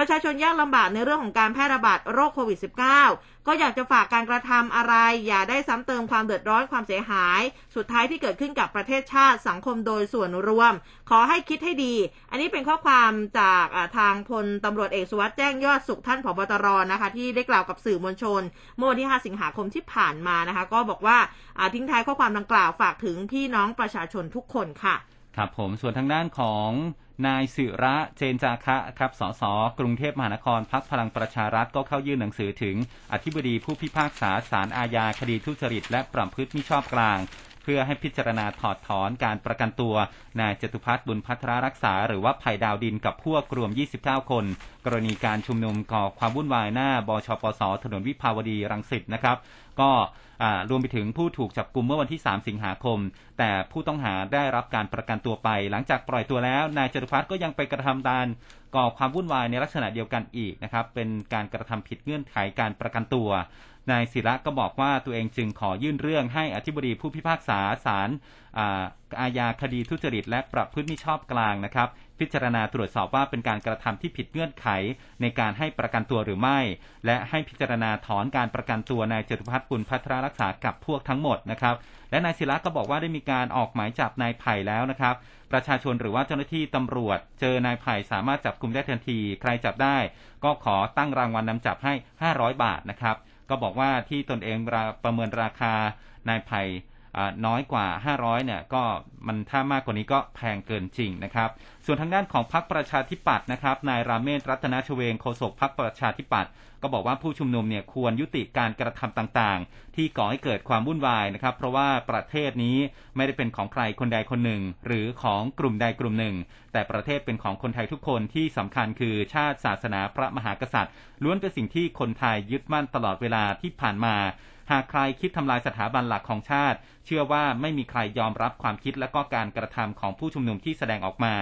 B: ประชาชนยากลำบากในเรื่องของการแพร่ระบาดโรคโควิด -19 ก็อยากจะฝากการกระทำอะไร อย่าได้ซ้ำเติมความเดือดร้อนความเสียหาย สุดท้ายที่เกิดขึ้นกับประเทศชาติสังคมโดยส่วนรวม ขอให้คิดให้ดี อันนี้เป็นข้อความจากทางพลตำรวจเอกสุวัสด์แจ้งยอดสุขท่านผบตรนะคะ ที่ได้กล่าวกับสื่อมวลชน เมื่อวันที่ 5 สิงหาคมที่ผ่านมานะคะ ก็บอกว่าทิ้งท้ายข้อความดังกล่าวฝากถึงพี่น้องประชาชนทุกคนค่ะ
C: ครับผมส่วนทางด้านของ นายสิระเจนจาคะครับ สส กรุงเทพมหานครพักพลังประชารัฐก็เข้ายื่นหนังสือถึง อธิบดีผู้พิพากษาศาลอาญาคดีทุจริต และประพฤติมิชอบกลาง พื่อให้พิจารณาถอดถอนการประกันตัวนายจตุพัฒน์บุญพัทรรักษา หรือว่าไผ่ดาวดินกับพวกรวม 29 คน กรณีการชุมนุมก่อความวุ่นวายหน้าบชปสถนนวิภาวดีรังสิตนะครับ ก็รวมไปถึงผู้ถูกจับกลุ่มเมื่อวันที่ 3 สิงหาคม แต่ผู้ต้องหาได้รับการประกันตัวไป หลังจากปล่อยตัวแล้ว นายจตุพัฒน์ก็ยังไปกระทำการก่อความวุ่นวายในลักษณะเดียวกันอีกนะครับ เป็นการกระทำผิดเงื่อนไขการประกันตัว นายศิระก็บอกว่าตัวเองจึงขอยื่นเรื่องให้อธิบดีผู้พิพากษาศาลอาญาคดีทุจริต และประพฤติมิชอบกลางนะครับ พิจารณาตรวจสอบว่าเป็นการกระทำที่ผิดเงื่อนไข ในการให้ประกันตัวหรือไม่ และให้พิจารณาถอนการประกันตัวนายจตุพัฒน์ปุณพัทรรักษากับพวกทั้งหมดนะครับ และนายศิระก็บอกว่าได้มีการออกหมายจับนายไผ่แล้วนะครับ ประชาชนหรือว่าเจ้าหน้าที่ตำรวจ เจอนายไผ่สามารถจับกลุ่มได้ทันที ใครจับได้ ก็ขอตั้งรางวัลนนำจับให้ 500 บาทนะครับ ก็บอกว่าที่ตนเองประเมินราคานายไผ่น้อยกว่า 500 เนี่ยก็มันถ้ามากกว่านี้ก็แพงเกินจริงนะครับ ส่วนทางด้านของพรรคประชาธิปัตย์นะครับ นายราเมศรัตนชเวงโฆษกพรรคประชาธิปัตย์ ก็บอกว่าผู้ชุมนุมเนี่ยควรยุติการกระทำต่างๆ ที่ก่อให้เกิดความวุ่นวายนะครับ เพราะว่าประเทศนี้ไม่ได้เป็นของใครคนใดคนหนึ่ง หรือของกลุ่มใดกลุ่มหนึ่ง แต่ประเทศเป็นของคนไทยทุกคนที่สำคัญคือชาติศาสนาพระมหากษัตริย์ ล้วนเป็นสิ่งที่คนไทยยึดมั่นตลอดเวลาที่ผ่านมาหากใครคิดทำลายสถาบันหลักของชาติ เชื่อว่าไม่มีใครยอมรับความคิดและก็การกระทำของผู้ชุมนุมที่แสดงออกมา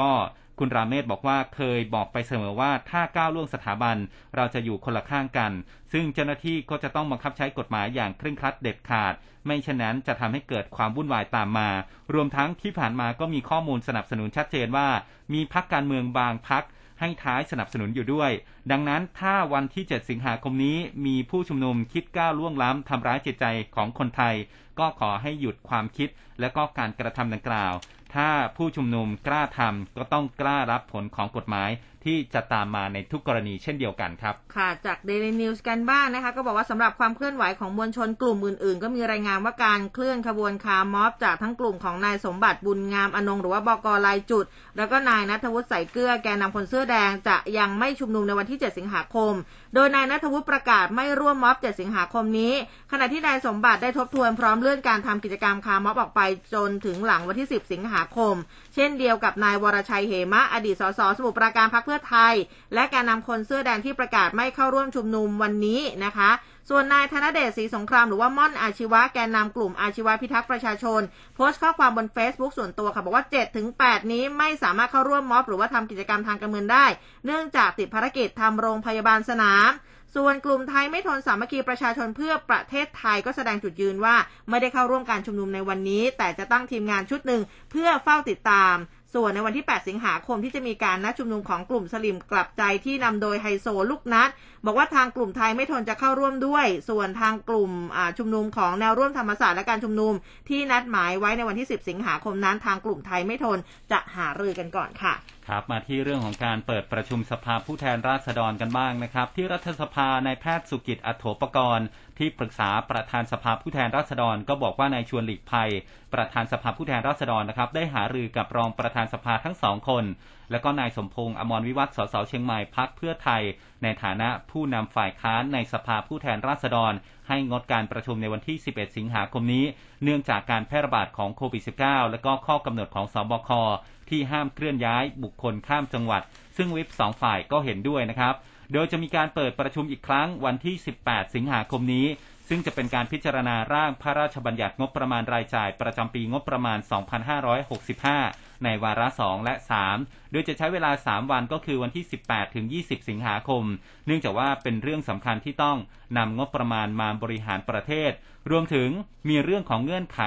C: ก็ คุณราเมศบอกว่าเคยบอกไปเสมอว่าถ้าก้าวล่วงสถาบันเราจะอยู่คนละข้างกัน ซึ่งเจ้าหน้าที่ก็จะต้องบังคับใช้กฎหมายอย่างเคร่งครัดเด็ดขาด ไม่เช่นนั้นจะทำให้เกิดความวุ่นวายตามมา รวมทั้งที่ผ่านมาก็มีข้อมูลสนับสนุนชัดเจนว่า มีพักการเมืองบางพักให้ท้ายสนับสนุนอยู่ด้วย ดังนั้นถ้าวันที่ 7 สิงหาคมนี้มีผู้ชุมนุมคิดก้าวล่วงล้ำทำร้ายจิตใจของคนไทย ก็ขอให้หยุดความคิดและก็การกระทำดังกล่าว ถ้าผู้ชุมนุมกล้าทำก็ต้องกล้ารับผลของกฎหมายที่จะตามมาในทุกกรณีเช่นเดียวกันครับ
B: ค่ะ จากเดลินิวส์กันบ้างนะคะ ก็บอกว่าสำหรับความเคลื่อนไหวของมวลชนกลุ่มอื่น ๆ ก็มีรายงานว่าการเคลื่อนขบวนคาร์ม็อบ จากทั้งกลุ่มของนายสมบัติบุญงามอนงค์ หรือว่าบก.ลายจุด แล้วก็นายณัฐวุฒิใสยเกื้อแกนนำคนเสื้อแดงจะยังไม่ชุมนุมในวันที่ 7 สิงหาคม โดยนายณัฐวุฒิประกาศไม่ร่วมม็อบ 7 สิงหาคมนี้ ขณะที่นายสมบัติได้ทบทวนพร้อมเลื่อนการทำกิจกรรมคาร์ม็อบออกไปจนถึงหลังวันที่ 10 สิงหาคม เช่นเดียวกับนายวรชัยเหมะ อดีต ส.ส.สมุทรปราการพรรคเพื่อไทย และแกนนำคนเสื้อแดงที่ประกาศไม่เข้าร่วมชุมนุมวันนี้นะคะ ส่วนนายธนเดชศรีสงครามหรือว่าม่อนอาชีวะแกนนำกลุ่มอาชีวะพิทักษ์ประชาชน โพสต์ข้อความบน Facebook ส่วนตัวค่ะบอกว่า7ถึง8นี้ไม่สามารถเข้าร่วมม็อบหรือว่าทำกิจกรรมทางการเมืองได้ เนื่องจากติดภารกิจทำโรงพยาบาลสนาม ส่วนกลุ่มไทยไม่ทนสามัคคีประชาชนเพื่อประเทศไทยก็แสดงจุดยืนว่า ไม่ได้เข้าร่วมการชุมนุมในวันนี้ แต่จะตั้งทีมงานชุดหนึ่งเพื่อเฝ้าติดตาม ส่วนในวันที่ 8 สิงหาคมที่จะมีการนัดชุมนุมของกลุ่มสลิมกลับใจที่นำโดยไฮโซลูกนัด บอกว่าทางกลุ่มไทยไม่ทนจะเข้าร่วมด้วย ส่วนทางกลุ่มชุมนุมของแนวร่วมธรรมศาสตร์และการชุมนุมที่นัดหมายไว้ในวันที่ 10 สิงหาคมนั้น ทางกลุ่มไทยไม่ทนจะหารือกันก่อนค่ะ
C: ครับมาที่เรื่องของการเปิดประชุมสภาผู้แทนราษฎรกันบ้างนะครับ ที่รัฐสภาในแพทย์สุกิจอัโถปกรณ์ ที่ปรึกษาประธานสภาผู้แทนราษฎร ก็บอกว่านายชวนหลีกภัย ประธานสภาผู้แทนราษฎรนะครับ ได้หารือกับรองประธานสภาทั้งสองคน และก็นายสมพงษ์อมรวิวัฒน์สสเชียงใหม่พักเพื่อไทย ในฐานะผู้นำฝ่ายค้านในสภาผู้แทนราษฎร ให้งดการประชุมในวันที่ 11 สิงหาคมนี้ เนื่องจากการแพร่ระบาดของโควิด -19 และก็ข้อกำหนดของสบคที่ห้ามเคลื่อนย้ายบุคคลข้ามจังหวัด ซึ่งวิปสองฝ่ายก็เห็นด้วยนะครับ โดยจะมีการเปิดประชุมอีกครั้งวันที่ 18 สิงหาคมนี้ ซึ่งจะเป็นการพิจารณาร่างพระราชบัญญัติงบประมาณรายจ่ายประจำปีงบประมาณ 2565 ในวาระ 2 และ 3 โดยจะใช้เวลา 3 วันก็คือวันที่ 18 ถึง 20 สิงหาคม เนื่องจากว่าเป็นเรื่องสำคัญที่ต้องนำงบประมาณมาบริหารประเทศ รวมถึงมีเรื่องของเงื่อนไข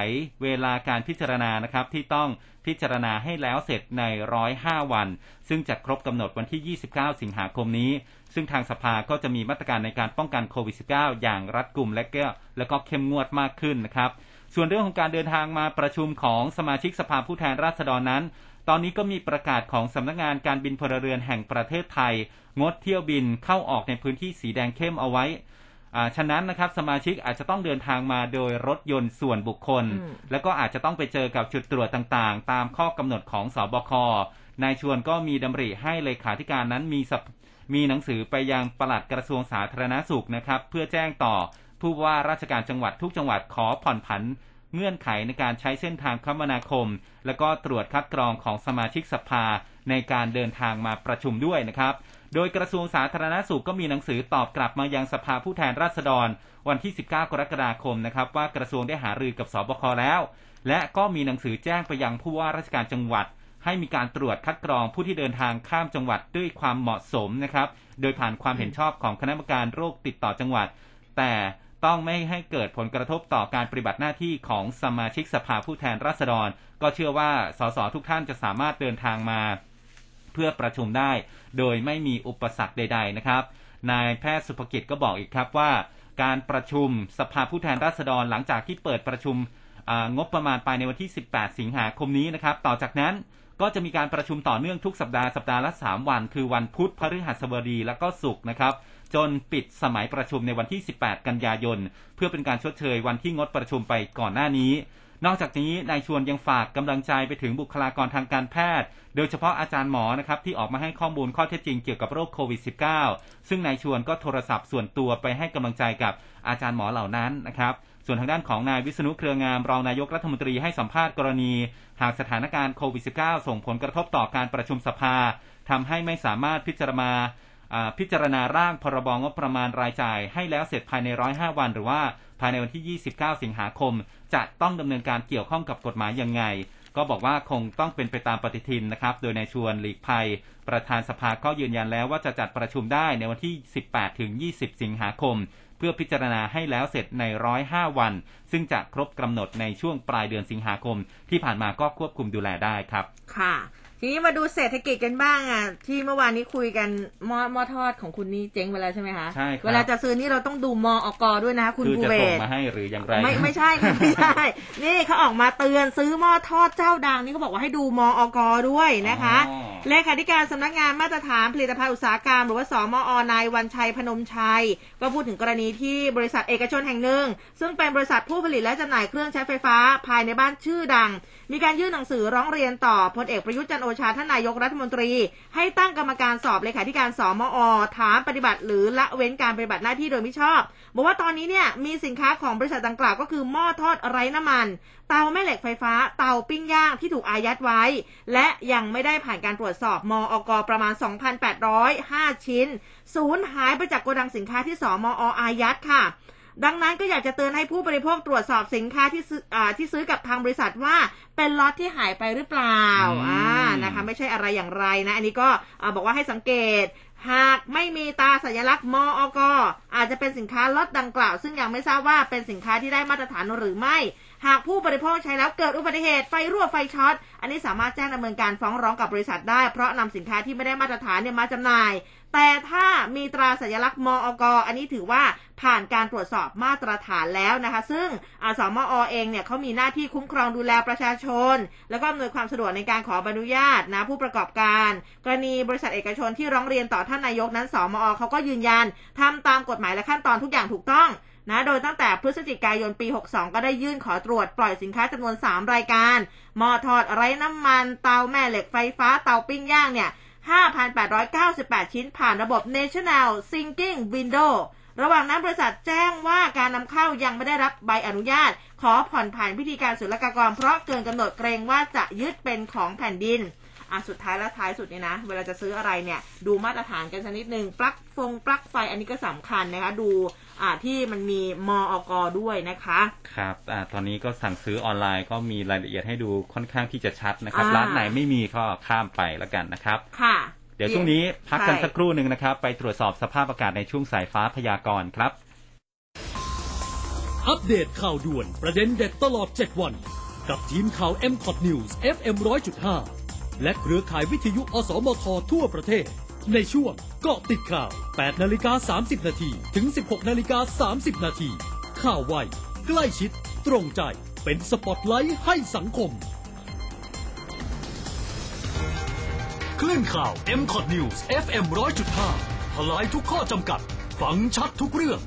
C: เวลาการพิจารณานะครับที่ต้องพิจารณาให้แล้วเสร็จใน 105 วัน ซึ่งจะครบกำหนดวันที่ 29 สิงหาคมนี้ ซึ่งทางสภาก็จะมีมาตรการในการป้องกันโควิด -19 อย่างรัดกุมและก็และก็เข้มงวดมากขึ้นนะครับ ส่วนเรื่องของการเดินทางมาประชุมของสมาชิกสภาผู้แทนราษฎรนั้น ตอนนี้ก็มีประกาศของสำนักงานการบินพลเรือนแห่งประเทศไทย งดเที่ยวบินเข้าออกในพื้นที่สีแดงเข้มเอาไว้ฉะนั้นนะครับสมาชิกอาจจะต้องเดินทางมาโดยรถยนต์ส่วนบุคคล แล้วก็อาจจะต้องไปเจอกับจุดตรวจต่างๆ ตามข้อกำหนดของสอบค นายชวนก็มีดำริให้เลขาธิการนั้นมีมีหนังสือไปยังปลัดกระทรวงสาธารณสุขนะครับ เพื่อแจ้งต่อ ผู้ว่าราชการจังหวัดทุกจังหวัดขอผ่อนผันเงื่อนไขในการใช้เส้นทางคมนาคม และก็ตรวจคัดกรองของสมาชิกสภาในการเดินทางมาประชุมด้วยนะครับ โดยกระทรวงสาธารณสุขก็มีหนังสือตอบกลับมายังสภาผู้แทนราษฎร วันที่ 19 กรกฎาคมนะครับ ว่ากระทรวงได้หารือกับสบคแล้ว และก็มีหนังสือแจ้งไปยังผู้ว่าราชการจังหวัด ให้มีการตรวจคัดกรองผู้ที่เดินทางข้ามจังหวัดด้วยความเหมาะสมนะครับ โดยผ่านความเห็นชอบของคณะกรรมการโรคติดต่อจังหวัด แต่ ต้องไม่ให้เกิดผลกระทบต่อการปฏิบัติหน้าที่ของสมาชิกสภาผู้แทนราษฎร ก็เชื่อว่าสสทุกท่านจะสามารถเดินทางมา เพื่อประชุมได้ โดยไม่มีอุปสรรคใด ๆ นะครับ นายแพทย์สุภกิจก็บอกอีกครับว่า การประชุมสภาผู้แทนราษฎรหลังจากที่เปิดประชุมงบประมาณไปในวันที่ 18 สิงหาคมนี้นะครับ ต่อจากนั้นก็จะมีการประชุมต่อเนื่องทุกสัปดาห์สัปดาห์ละ 3 วัน คือวันพุธพฤหัสบดีและก็ศุกร์นะครับ จนปิดสมัยประชุมในวันที่ 18 กันยายน เพื่อเป็นการชดเชยวันที่งดประชุมไปก่อนหน้านี้ นอกจากนี้นายชวนยังฝากกำลังใจไปถึงบุคลากรทางการแพทย์ โดยเฉพาะอาจารย์หมอนะครับที่ออกมาให้ข้อมูลข้อเท็จจริงเกี่ยวกับโรคโควิด -19 ซึ่งนายชวนก็โทรศัพท์ส่วนตัวไปให้กำลังใจกับอาจารย์หมอเหล่านั้นนะครับส่วนทางด้านของนายวิษณุเครืองามรองนายกรัฐมนตรีให้สัมภาษณ์กรณี หากสถานการณ์โควิด -19 ส่งผลกระทบต่อการประชุมสภาทำให้ไม่สามารถพิจารณา พิจารณาร่างพรบงบประมาณรายจ่าย ให้แล้วเสร็จภายใน 105 วัน หรือว่าภายในวันที่ 29 สิงหาคม จะต้องดำเนินการเกี่ยวข้องกับกฎหมายยังไง ก็บอกว่าคงต้องเป็นไปตามปฏิทินนะครับ โดยในชวนหลีกภัย ประธานสภาก็ยืนยันแล้วว่าจะจัดประชุมได้ในวันที่ 18 ถึง 20 สิงหาคม เพื่อพิจารณาให้แล้วเสร็จใน 105 วัน ซึ่งจะครบกำหนดในช่วงปลายเดือนสิงหาคม ที่ผ่านมาก็ควบคุมดูแลได้ครับ
B: ค่ะ ทีนี้มาดูเศรษฐกิจกันบ้างอะ ที่เมื่อวานนี้คุยกันมอมอทอดของคุณนี่เจ๊งไปแล้วใช่ไหมคะ
C: ใช่ครับ
B: เวลาจะซื้อนี่เราต้องดูมออกอด้วยนะคุณ
C: ภู
B: เบ
C: ศมาให้หรืออย่างไร
B: ไม่ไม่ใช่ไม่ใช่ นี่เขาออกมาเตือนซื้อมอทอดเจ้าดังนี่เขาบอกว่าให้ดูมออกด้วยนะคะเลขาธิการสำนักงานมาตรฐานผลิตภัณฑ์อุตสาหกรรม หรือว่าสมอนายวันชัยพนมชัย ก็พูดถึงกรณีที่บริษัทเอกชนแห่งหนึ่ง ซึ่งเป็นบริษัทผู้ผลิตและจำหน่ายเครื่องใช้ไฟฟ้าภายในบ้านชื่อดัง มีการยื่นหนังสือร้องเรียนต่อพลเอกประยุทธ์จันโอชาท่านนายกรัฐมนตรี ให้ตั้งกรรมการสอบเลขาธิการสมอถามปฏิบัติ หรือละเว้นการปฏิบัติหน้าที่โดยมิชอบ บอกว่าตอนนี้เนี่ยมีสินค้าของบริษัทดังกล่าวก็คือหม้อทอดไร้น้ำมัน เตาแม่เหล็กไฟฟ้า เตาปิ้งย่างที่ถูกอายัดไว้ และยังไม่ได้ผ่านการตรวจสอบมอกประมาณ 2,805 ชิ้น สูญหายไปจากโกดังสินค้าที่สมออายัดค่ะ ดังนั้นก็อยากจะเตือนให้ผู้บริโภคตรวจสอบสินค้าที่ซื้ออาที่ซื้อกับทางบริษัทว่าเป็นล็อตที่หายไปหรือเปล่า
C: อืม
B: อ่านะคะไม่ใช่อะไรอย่างไรนะ อันนี้ก็อ่าบอกว่าให้สังเกตหากไม่มีตาสัญลักษณ์มอกอาจจะเป็นสินค้าล็อตดังกล่าว ซึ่งยังไม่ทราบว่าเป็นสินค้าที่ได้มาตรฐานหรือไม่ หากผู้บริโภคใช้แล้วเกิดอุบัติเหตุไฟรั่วไฟช็อต อันนี้สามารถแจ้งดำเนินการฟ้องร้องกับบริษัทได้ เพราะนำสินค้าที่ไม่ได้มาตรฐานเนี่ยมาจำหน่าย แต่ถ้ามีตราสัญลักษณ์มอกอันนี้ถือว่าผ่านการตรวจสอบมาตรฐานแล้วนะคะ ซึ่งอสมอเองเนี่ยเขามีหน้าที่คุ้มครองดูแลประชาชน แล้วก็อำนวยความสะดวกในการขออนุญาตนะผู้ประกอบการ กรณีบริษัทเอกชนที่ร้องเรียนต่อท่านนายกนั้นสมอเขาก็ยืนยันทำตามกฎหมายและขั้นตอนทุกอย่างถูกต้องนะโดยตั้งแต่พฤศจิกายนปี 62 ก็ได้ยื่นขอตรวจปล่อยสินค้าจำนวน 3 รายการ หม้อทอดไร้น้ำมัน เตาแม่เหล็กไฟฟ้า เตาปิ้งย่างเนี่ย 5,898 ชิ้นผ่านระบบ National Sinking Window ระหว่างนั้นบริษัทแจ้งว่าการนำเข้ายังไม่ได้รับใบอนุญาต ขอผ่อนผันพิธีการศุลกากรเพราะเกินกำหนดเกรงว่าจะยึดเป็นของแผ่นดินอะสุดท้ายและท้ายสุดเนี่ยนะ เวลาจะซื้ออะไรเนี่ย ดูมาตรฐานกันสักนิดนึงปลั๊กฟงปลั๊กไฟอันนี้ก็สำคัญนะคะ ดู อ่าที่มันมีมอกด้วยนะคะ
C: ครับอ่าตอนนี้ก็สั่งซื้อออนไลน์ก็มีรายละเอียดให้ดูค่อนข้างที่จะชัดนะครับ
B: อ่า
C: ร้านไหนไม่มีก็ข้ามไปแล้วกันนะครับ
B: ค่ะ
C: เดี๋ยวช่วงนี้พักกัน
B: ใช่
C: สักครู่หนึ่งนะครับ ไปตรวจสอบสภาพอากาศในช่วงสายฟ้าพยากรณ์ครับ
D: อัปเดตข่าวด่วนประเด็นเด็ดตลอด 7 วัน กับทีมข่าว m c o t News FM 100.5 และเครือข่ายวิทยุอสมททั่วประเทศ ในช่วงเกาะติดข่าว 8 นาฬิกา 30 นาทีถึง 16 นาฬิกา 30 นาทีข่าวไว ใกล้ชิด ตรงใจ เป็นสปอตไลท์ให้สังคม คลื่นข่าว m c o t News FM 100.5ทลายทุกข้อจำกัด ฟังชัดทุกเรื่อง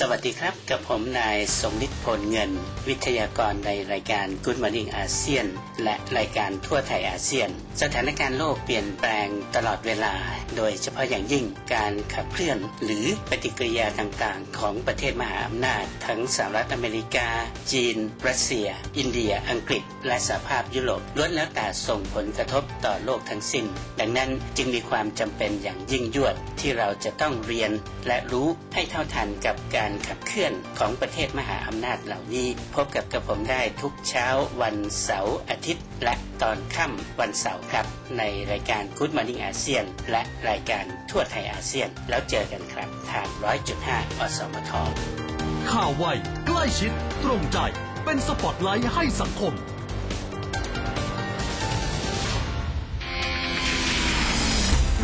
E: สวัสดีครับ กับผมนายสมฤทธิ์ผลเงิน วิทยากรในรายการ Good Morning อาเซียน และรายการทั่วไทยอาเซียน สถานการณ์โลกเปลี่ยนแปลงตลอดเวลา โดยเฉพาะอย่างยิ่งการขับเคลื่อน หรือปฏิกิริยาต่างๆ ของประเทศมหาอำนาจ ทั้งสหรัฐอเมริกา จีน รัสเซีย อินเดีย อังกฤษ และสหภาพยุโรปล้วนแล้วแต่ส่งผลกระทบต่อโลกทั้งสิ้น ดังนั้นจึงมีความจำเป็นอย่างยิ่งยวดที่เราจะต้องเรียน และรู้ให้เท่าทันกับการการขับเคลื่อนของประเทศมหาอำนาจเหล่านี้ พบกับกระผมได้ทุกเช้าวันเสาร์อาทิตย์ และตอนค่ำวันเสาร์ครับ ในรายการ Good Morning อาเซียนและรายการทั่วไทยอาเซียน แล้วเจอกันครับ ทาง 100.5 อสมท
D: ข่าวไวใกล้ชิด ตรงใจ เป็นสปอตไลท์ให้สังคม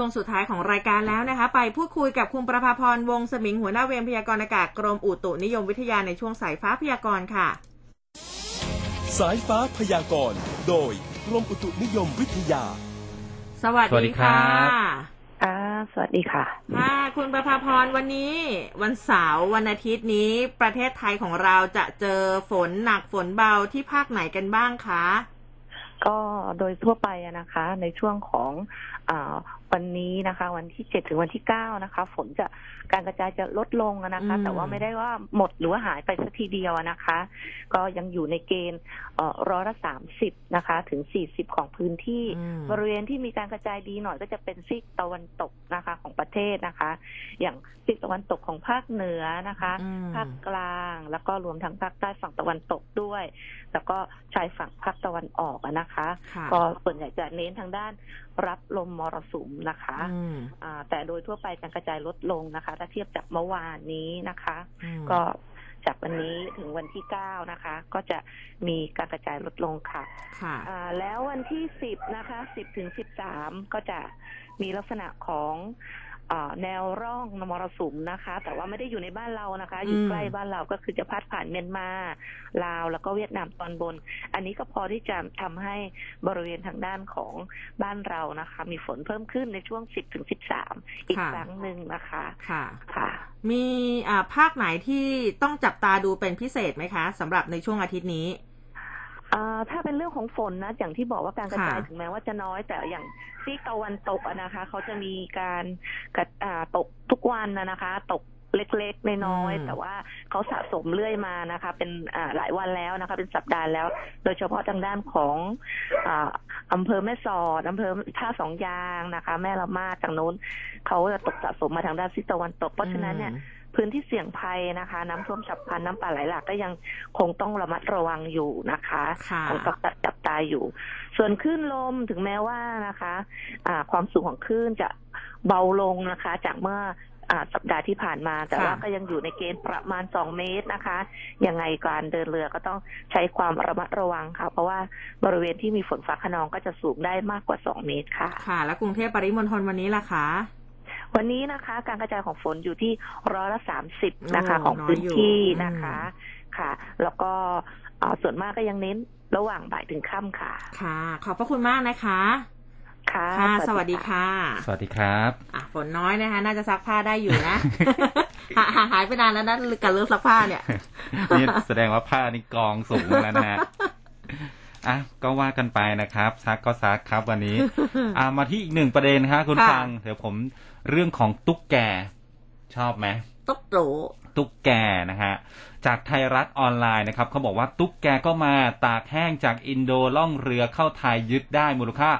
B: ช่วงสุดท้ายของรายการแล้วนะคะ ไปพูดคุยกับคุณประภาพรวงศ์สมิงหัวหน้าเวรพยากรณ์อากาศกรมอุตุนิยมวิทยาในช่วงสายฟ้าพยากรณ์ค่ะ
D: สายฟ้าพยากรณ์โดยกรมอุตุนิยมวิทยา
B: สวัส
C: สวัสดี
B: ดี
C: ครั
B: ค่ะ
C: บ
F: อ่าสวัสดีค่ะ
B: ค่ะคุณประภาพรวันนี้ วันเสาร์วันอาทิตย์นี้ ประเทศไทยของเราจะเจอฝนหนักฝนเบาที่ภาคไหนกันบ้างคะ
F: ก็โดยทั่วไปอะนะคะ ในช่วงของอา วันนี้นะคะ วันที่เจ็ดถึงวันที่เก้านะคะ ฝนจะการกระจายจะลดลงอะนะคะ
B: อืม
F: แต่ว่าไม่ได้ว่าหมดหรือว่าหายไปสักทีเดียวอะนะคะ ก็ยังอยู่ในเกณฑ์เอ่อร้อยละสามสิบนะคะ ถึงสี่สิบของพื้นที่
B: อืม
F: บริเวณที่มีการกระจายดีหน่อยก็จะเป็นซีกตะวันตกนะคะของประเทศนะคะ อย่างซีกตะวันตกของภาคเหนือนะคะ
B: อืม
F: ภาคกลางแล้วก็รวมทั้งภาคใต้ฝั่งตะวันตกด้วย แล้วก็ชายฝั่งภาคตะวันออกอะนะคะ
B: ค่ะ
F: ก็ส่วนใหญ่จะเน้นทางด้าน รับลมมรสุมนะคะ
B: อืม
F: อ่าแต่โดยทั่วไปการกระจายลดลงนะคะ ถ้าเทียบจากเมื่อวานนี้นะคะ
B: อืม
F: ก็จากวันนี้ถึงวันที่เก้านะคะ ก็จะมีการกระจายลดลงค่ะ
B: ค่ะ
F: อ่าแล้ววันที่สิบนะคะสิบถึงสิบสามก็จะมีลักษณะของอ่า แนวร่องมรสุมนะคะ แต่ว่าไม่ได้อยู่ในบ้านเรานะคะ อยู่
B: อืม
F: ใกล้บ้านเราก็คือจะพัดผ่านเมียนมาลาวแล้วก็เวียดนามตอนบน อันนี้ก็พอที่จะทำให้บริเวณทางด้านของบ้านเรานะคะ มีฝนเพิ่มขึ้นในช่วง 10ถึง13 อีก
B: ค่ะ
F: ครั้งหนึ่งนะคะ
B: ค่ะ
F: ค่ะ
B: มีอ่าภาคไหนที่ต้องจับตาดูเป็นพิเศษไหมคะสำหรับในช่วงอาทิตย์นี้
F: อ่า ถ้าเป็นเรื่องของฝนนะ อย่างที่บอกว่าการกระจาย
B: ค่ะ
F: ถึงแม้ว่าจะน้อย แต่อย่างซีกตะวันตกอะนะคะเขาจะมีการกระอ่าตกทุกวันนะนะคะ ตกเล็กๆน้อยๆแต่ว่าเขาสะสมเรื่อยมานะคะ เป็นอ่าหลายวันแล้วนะคะ เป็นสัปดาห์แล้ว โดยเฉพาะทางด้านของอ่าอำเภอแม่สอดอำเภอท่าสองยางนะคะ แม่ละมาดทางโน้นเขาจะตกสะสมมาทางด้านซีกตะวันตก เพราะฉะนั้นเนี่ย พื้นที่เสี่ยงภัยนะคะ น้ำท่วมฉับพลันน้ำป่าไหลหลากก็ยังคงต้องระมัดระวังอยู่นะคะ
B: ค่ะ
F: คงต้องจับตาอยู่ ส่วนคลื่นลมถึงแม้ว่านะคะอ่าความสูงของคลื่นจะเบาลงนะคะ จากเมื่ออาสัปดาห์ที่ผ่านมา แต่
B: ค่ะ
F: ว่าก็ยังอยู่ในเกณฑ์ประมาณสองเมตรนะคะยังไงการเดินเรือก็ต้องใช้ความระมัดระวังค่ะ เพราะว่าบริเวณที่มีฝนฟ้าขนองก็จะสูงได้มากกว่าสองเมตรค่ะ
B: ค่ะ แล้วกรุงเทพปริมณฑลวันนี้ล่ะคะ
F: วันนี้นะคะ การกระจายของฝนอยู่ที่ร้อยละสามสิบนะคะ
B: โอ้
F: ของ
B: น้อย
F: พื้น
B: อยู่
F: ที่
B: อืม
F: นะคะ ค่ะ แล้วก็เอ่อส่วนมากก็ยังเน้นระหว่างบ่ายถึงค่ำค่ะ
B: ค่ะ ขอบพระคุณมากนะคะ
F: ค่ะ
B: ค่ะสวัสดีค่ะ
C: สวัสดีครับ
B: อะฝนน้อยนะคะ น่าจะซักผ้าได้อยู่นะหาหาหายไปนานแล้วนะกับเรื่องซักผ้าเนี่ย
C: นี่แสดงว่าผ้านี่กองสูงแล้วนะฮะอะก็ว่ากันไปนะครับซักก็ซักครับวันนี้ อ่ามาที่อีกหนึ่งประเด็นครับคุณ
B: ค่ะ
C: ฟัง เดี๋ยวผม เรื่องของตุ๊กแก ชอบไหม
B: ตุ๊กโต
C: ตุ๊กแกนะฮะจากไทยรัฐออนไลน์นะครับเขาบอกว่าตุ๊กแกก็มาตากแห้งจากอินโดล่องเรือเข้าไทยยึดได้มูลค่า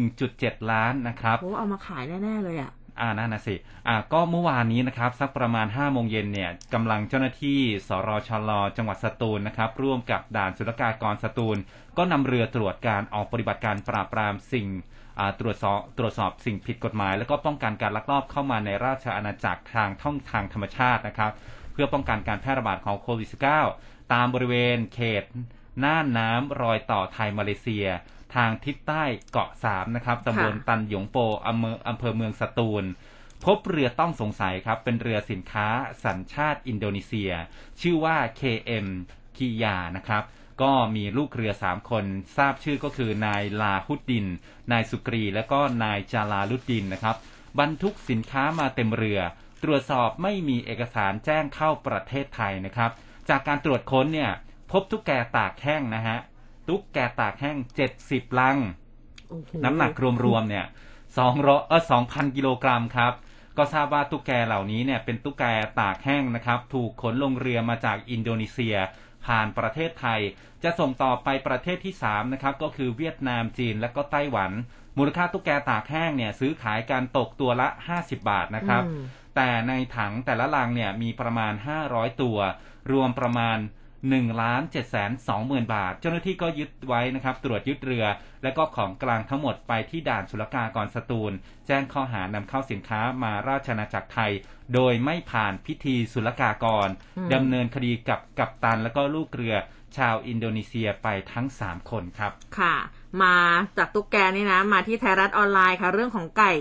C: 1.7 ล้านนะครับ
B: โอ้เอามาขายแน่ๆเลยอะ
C: อ่านั่นนะสิอ่าก็เมื่อวานนี้นะครับ สักประมาณ5โมงเย็นเนี่ยกำลังเจ้าหน้าที่สรชลจังหวัดสตูลนะครับ ร่วมกับด่านศุลกากรสตูล ก็นำเรือตรวจการออกปฏิบัติการปราบปรามสิ่งอ่า ตรวจสอบตรวจสอบสิ่งผิดกฎหมาย แล้วก็ป้องกันการลักลอบเข้ามาในราชอาณาจักรทางท่องทางธรรมชาตินะครับ เพื่อป้องกันการแพร่ระบาดของโควิด -19 ตามบริเวณเขตน่านน้ำรอยต่อไทยมาเลเซีย ทางทิศใต้เกาะสามนะครับตำบล
B: ค่ะ
C: ตันหยงโปอำเภออำเภอเมืองสตูล พบเรือต้องสงสัยครับเป็นเรือสินค้าสัญชาติอินโดนีเซีย ชื่อว่า KM กิยานะครับ ก็มีลูกเรือ3คน ทราบชื่อก็คือนายลาฮุดดิน นายสุกรี และก็นายจาลาลุดดินนะครับ บรรทุกสินค้ามาเต็มเรือ ตรวจสอบไม่มีเอกสารแจ้งเข้าประเทศไทยนะครับ จากการตรวจค้นเนี่ย พบตุ๊กแกตากแห้งนะฮะตุ๊กแกตากแห้ง70ลัง
B: โอ้โห
C: น้ำหนักรวมๆเนี่ยสองร้อยเออสองพันกิโลกรัมครับก็ทราบว่าตุ๊กแกเหล่านี้เนี่ยเป็นตุ๊กแกตากแห้งนะครับ ถูกขนลงเรือมาจากอินโดนีเซีย ผ่านประเทศไทย จะส่งต่อไปประเทศที่3นะครับก็คือเวียดนามจีนและก็ไต้หวัน มูลค่าตุ๊กแกตากแห้งเนี่ยซื้อขายกันตกตัวละ 50 บาทนะครับ
B: อืม
C: แต่ในถังแต่ละลังเนี่ยมีประมาณ 500 ตัว รวมประมาณ 1ล้าน7แสน2หมื่นบาท เจ้าหน้าที่ก็ยึดไว้นะครับ ตรวจยึดเรือ และก็ของกลางทั้งหมดไปที่ด่านศุลกากรสตูล แจ้งข้อหานำเข้าสินค้ามาราชอาณาจักรไทย โดยไม่ผ่านพิธีศุลกากร
B: อืม
C: ดำเนินคดีกับกัปตันและก็ลูกเรือชาวอินโดนีเซียไปทั้ง 3 คนครับ
B: ค่ะ มาจากตุ๊กแกนี่นะ มาที่ไทยรัฐออนไลน์ค่ะ เรื่องของไก่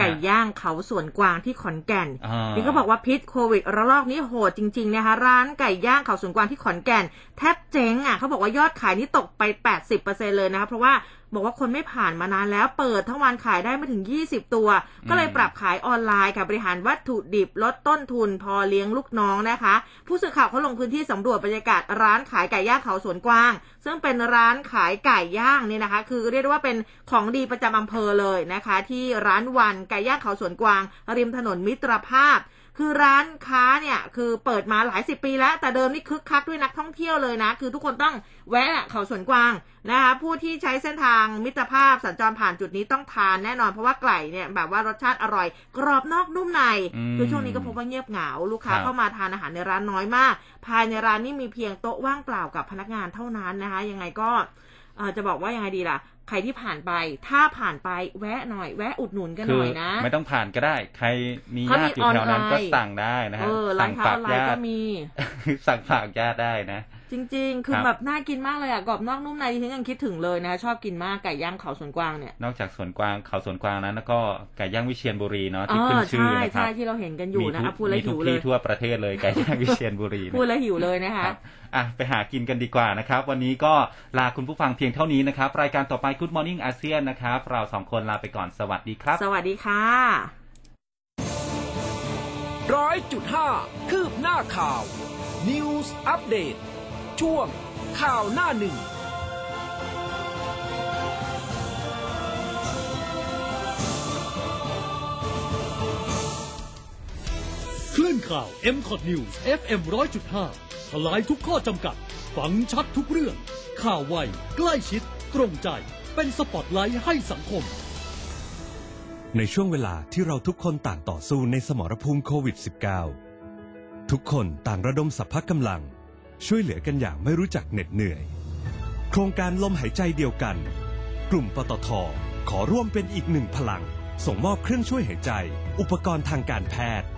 B: ไก่ย่างเขาสวนกวางที่ขอนแก่น
C: อ่า
B: นี่ก็บอกว่าพิษโควิดระลอกนี้โหดจริงๆนะคะร้านไก่ย่างเขาสวนกวางที่ขอนแก่น แทบเจ๊งอะเขาบอกว่ายอดขายนี่ตกไป 80%เลยนะคะเพราะว่า บอกว่าคนไม่ผ่านมานานแล้วเปิดทั้งวันขายได้ไม่ถึง 20 ตัว ก็เลยปรับขายออนไลน์ค่ะบริหารวัตถุดิบลดต้นทุนพอเลี้ยงลูกน้องนะคะ ผู้สื่อข่าวเขาลงพื้นที่สำรวจบรรยากาศร้านขายไก่ย่างเขาสวนกวาง ซึ่งเป็นร้านขายไก่ย่างเนี่ยนะคะ คือเรียกได้ว่าเป็นของดีประจำอำเภอเลยนะคะ ที่ร้านวันไก่ย่างเขาสวนกวาง ริมถนนมิตรภาพ คือร้านค้าเนี่ยคือเปิดมาหลายสิบปีแล้ว แต่เดิมนี่คึกคักด้วยนักท่องเที่ยวเลยนะ คือทุกคนต้องแวะเขาสวนกวางนะคะผู้ที่ใช้เส้นทางมิตรภาพสัญจรผ่านจุดนี้ต้องทานแน่นอนเพราะว่าไก่เนี่ยแบบว่ารสชาติอร่อย กรอบนอกนุ่มใน
C: อืม
B: คือช่วงนี้ก็พบว่าเงียบเหงาลูกค้า
C: ครับ
B: เข้ามาทานอาหารในร้านน้อยมาก ภายในร้านนี่มีเพียงโต๊ะว่างเปล่ากับพนักงานเท่านั้นนะคะยังไงก็เอ่อจะบอกว่ายังไงดีล่ะ ใครที่ผ่านไป ถ้าผ่านไปแวะหน่อย แวะอุดหนุนกัน
C: คื
B: หน่อยนะ
C: ไม่ต้องผ่านก็ได้ ใครมี
B: เขา
C: ญา
B: มี
C: ติอยู่แถวนั้น
B: ออนไลน์
C: ก็สั่งได้นะฮะ
B: เออร้า
C: สั่
B: น
C: ง
B: ค้าอ
C: ฝา
B: อกนไล
C: ญา
B: น์ก็
C: ติ
B: มี
C: สั่งฝากญาติได้นะ
B: จริง ๆ คือ
C: ครับ
B: แบบน่ากินมากเลยอะกรอบนอกนุ่มในที่ฉันยังคิดถึงเลยนะชอบกินมากไก่ย่างเขาสวนกวางเนี่ย
C: นอกจากสวนกวางเขาสวนกวางนั้นแล้วก็ไก่ย่างวิเชียรบุรีเนาะที่
B: อ๋อ
C: ขึ้นชื่อ
B: ใช่
C: นะครั
B: ใช่
C: บ
B: ที่เราเห็นกันอยู่
C: มี
B: นะ
C: ทุ
B: คะ
C: ก
B: พูดแล้ว
C: มีทุ
B: หิ
C: ก
B: วเล
C: ที่
B: ย
C: ทั่วประเทศเลยไก่ย่างวิเชียรบุรีนะ
B: พูดแล้วหิวเลยนะคะ
C: ครับอะไปหากินกันดีกว่านะครับ วันนี้ก็ลาคุณผู้ฟังเพียงเท่านี้นะครับ รายการต่อไป Good Morning อาเซียนนะครับ เราสองคนลาไปก่อนสวัสดีครับ
B: สวัสดีค่ะ
A: ร้อยจุดห้าคืบหน้าข่าว News อัปเดต ช่วง ข่าวหน้าหนึ่ง
D: คลื่นข่าว m c o t News FM 100.5ทลายทุกข้อจำกัด ฟังชัดทุกเรื่อง ข่าวไว ใกล้ชิด ตรงใจ เป็นสปอตไลท์ให้สังคม
G: ในช่วงเวลาที่เราทุกคนต่างต่อสู้ในสมรภูมิโควิด -19 ทุกคนต่างระดมสัพพะกำลัง ช่วยเหลือกันอย่างไม่รู้จักเหน็ดเหนื่อย โครงการลมหายใจเดียวกัน กลุ่มปตทขอร่วมเป็นอีกหนึ่งพลัง ส่งมอบเครื่องช่วยหายใจ อุปกรณ์ทางการแพทย์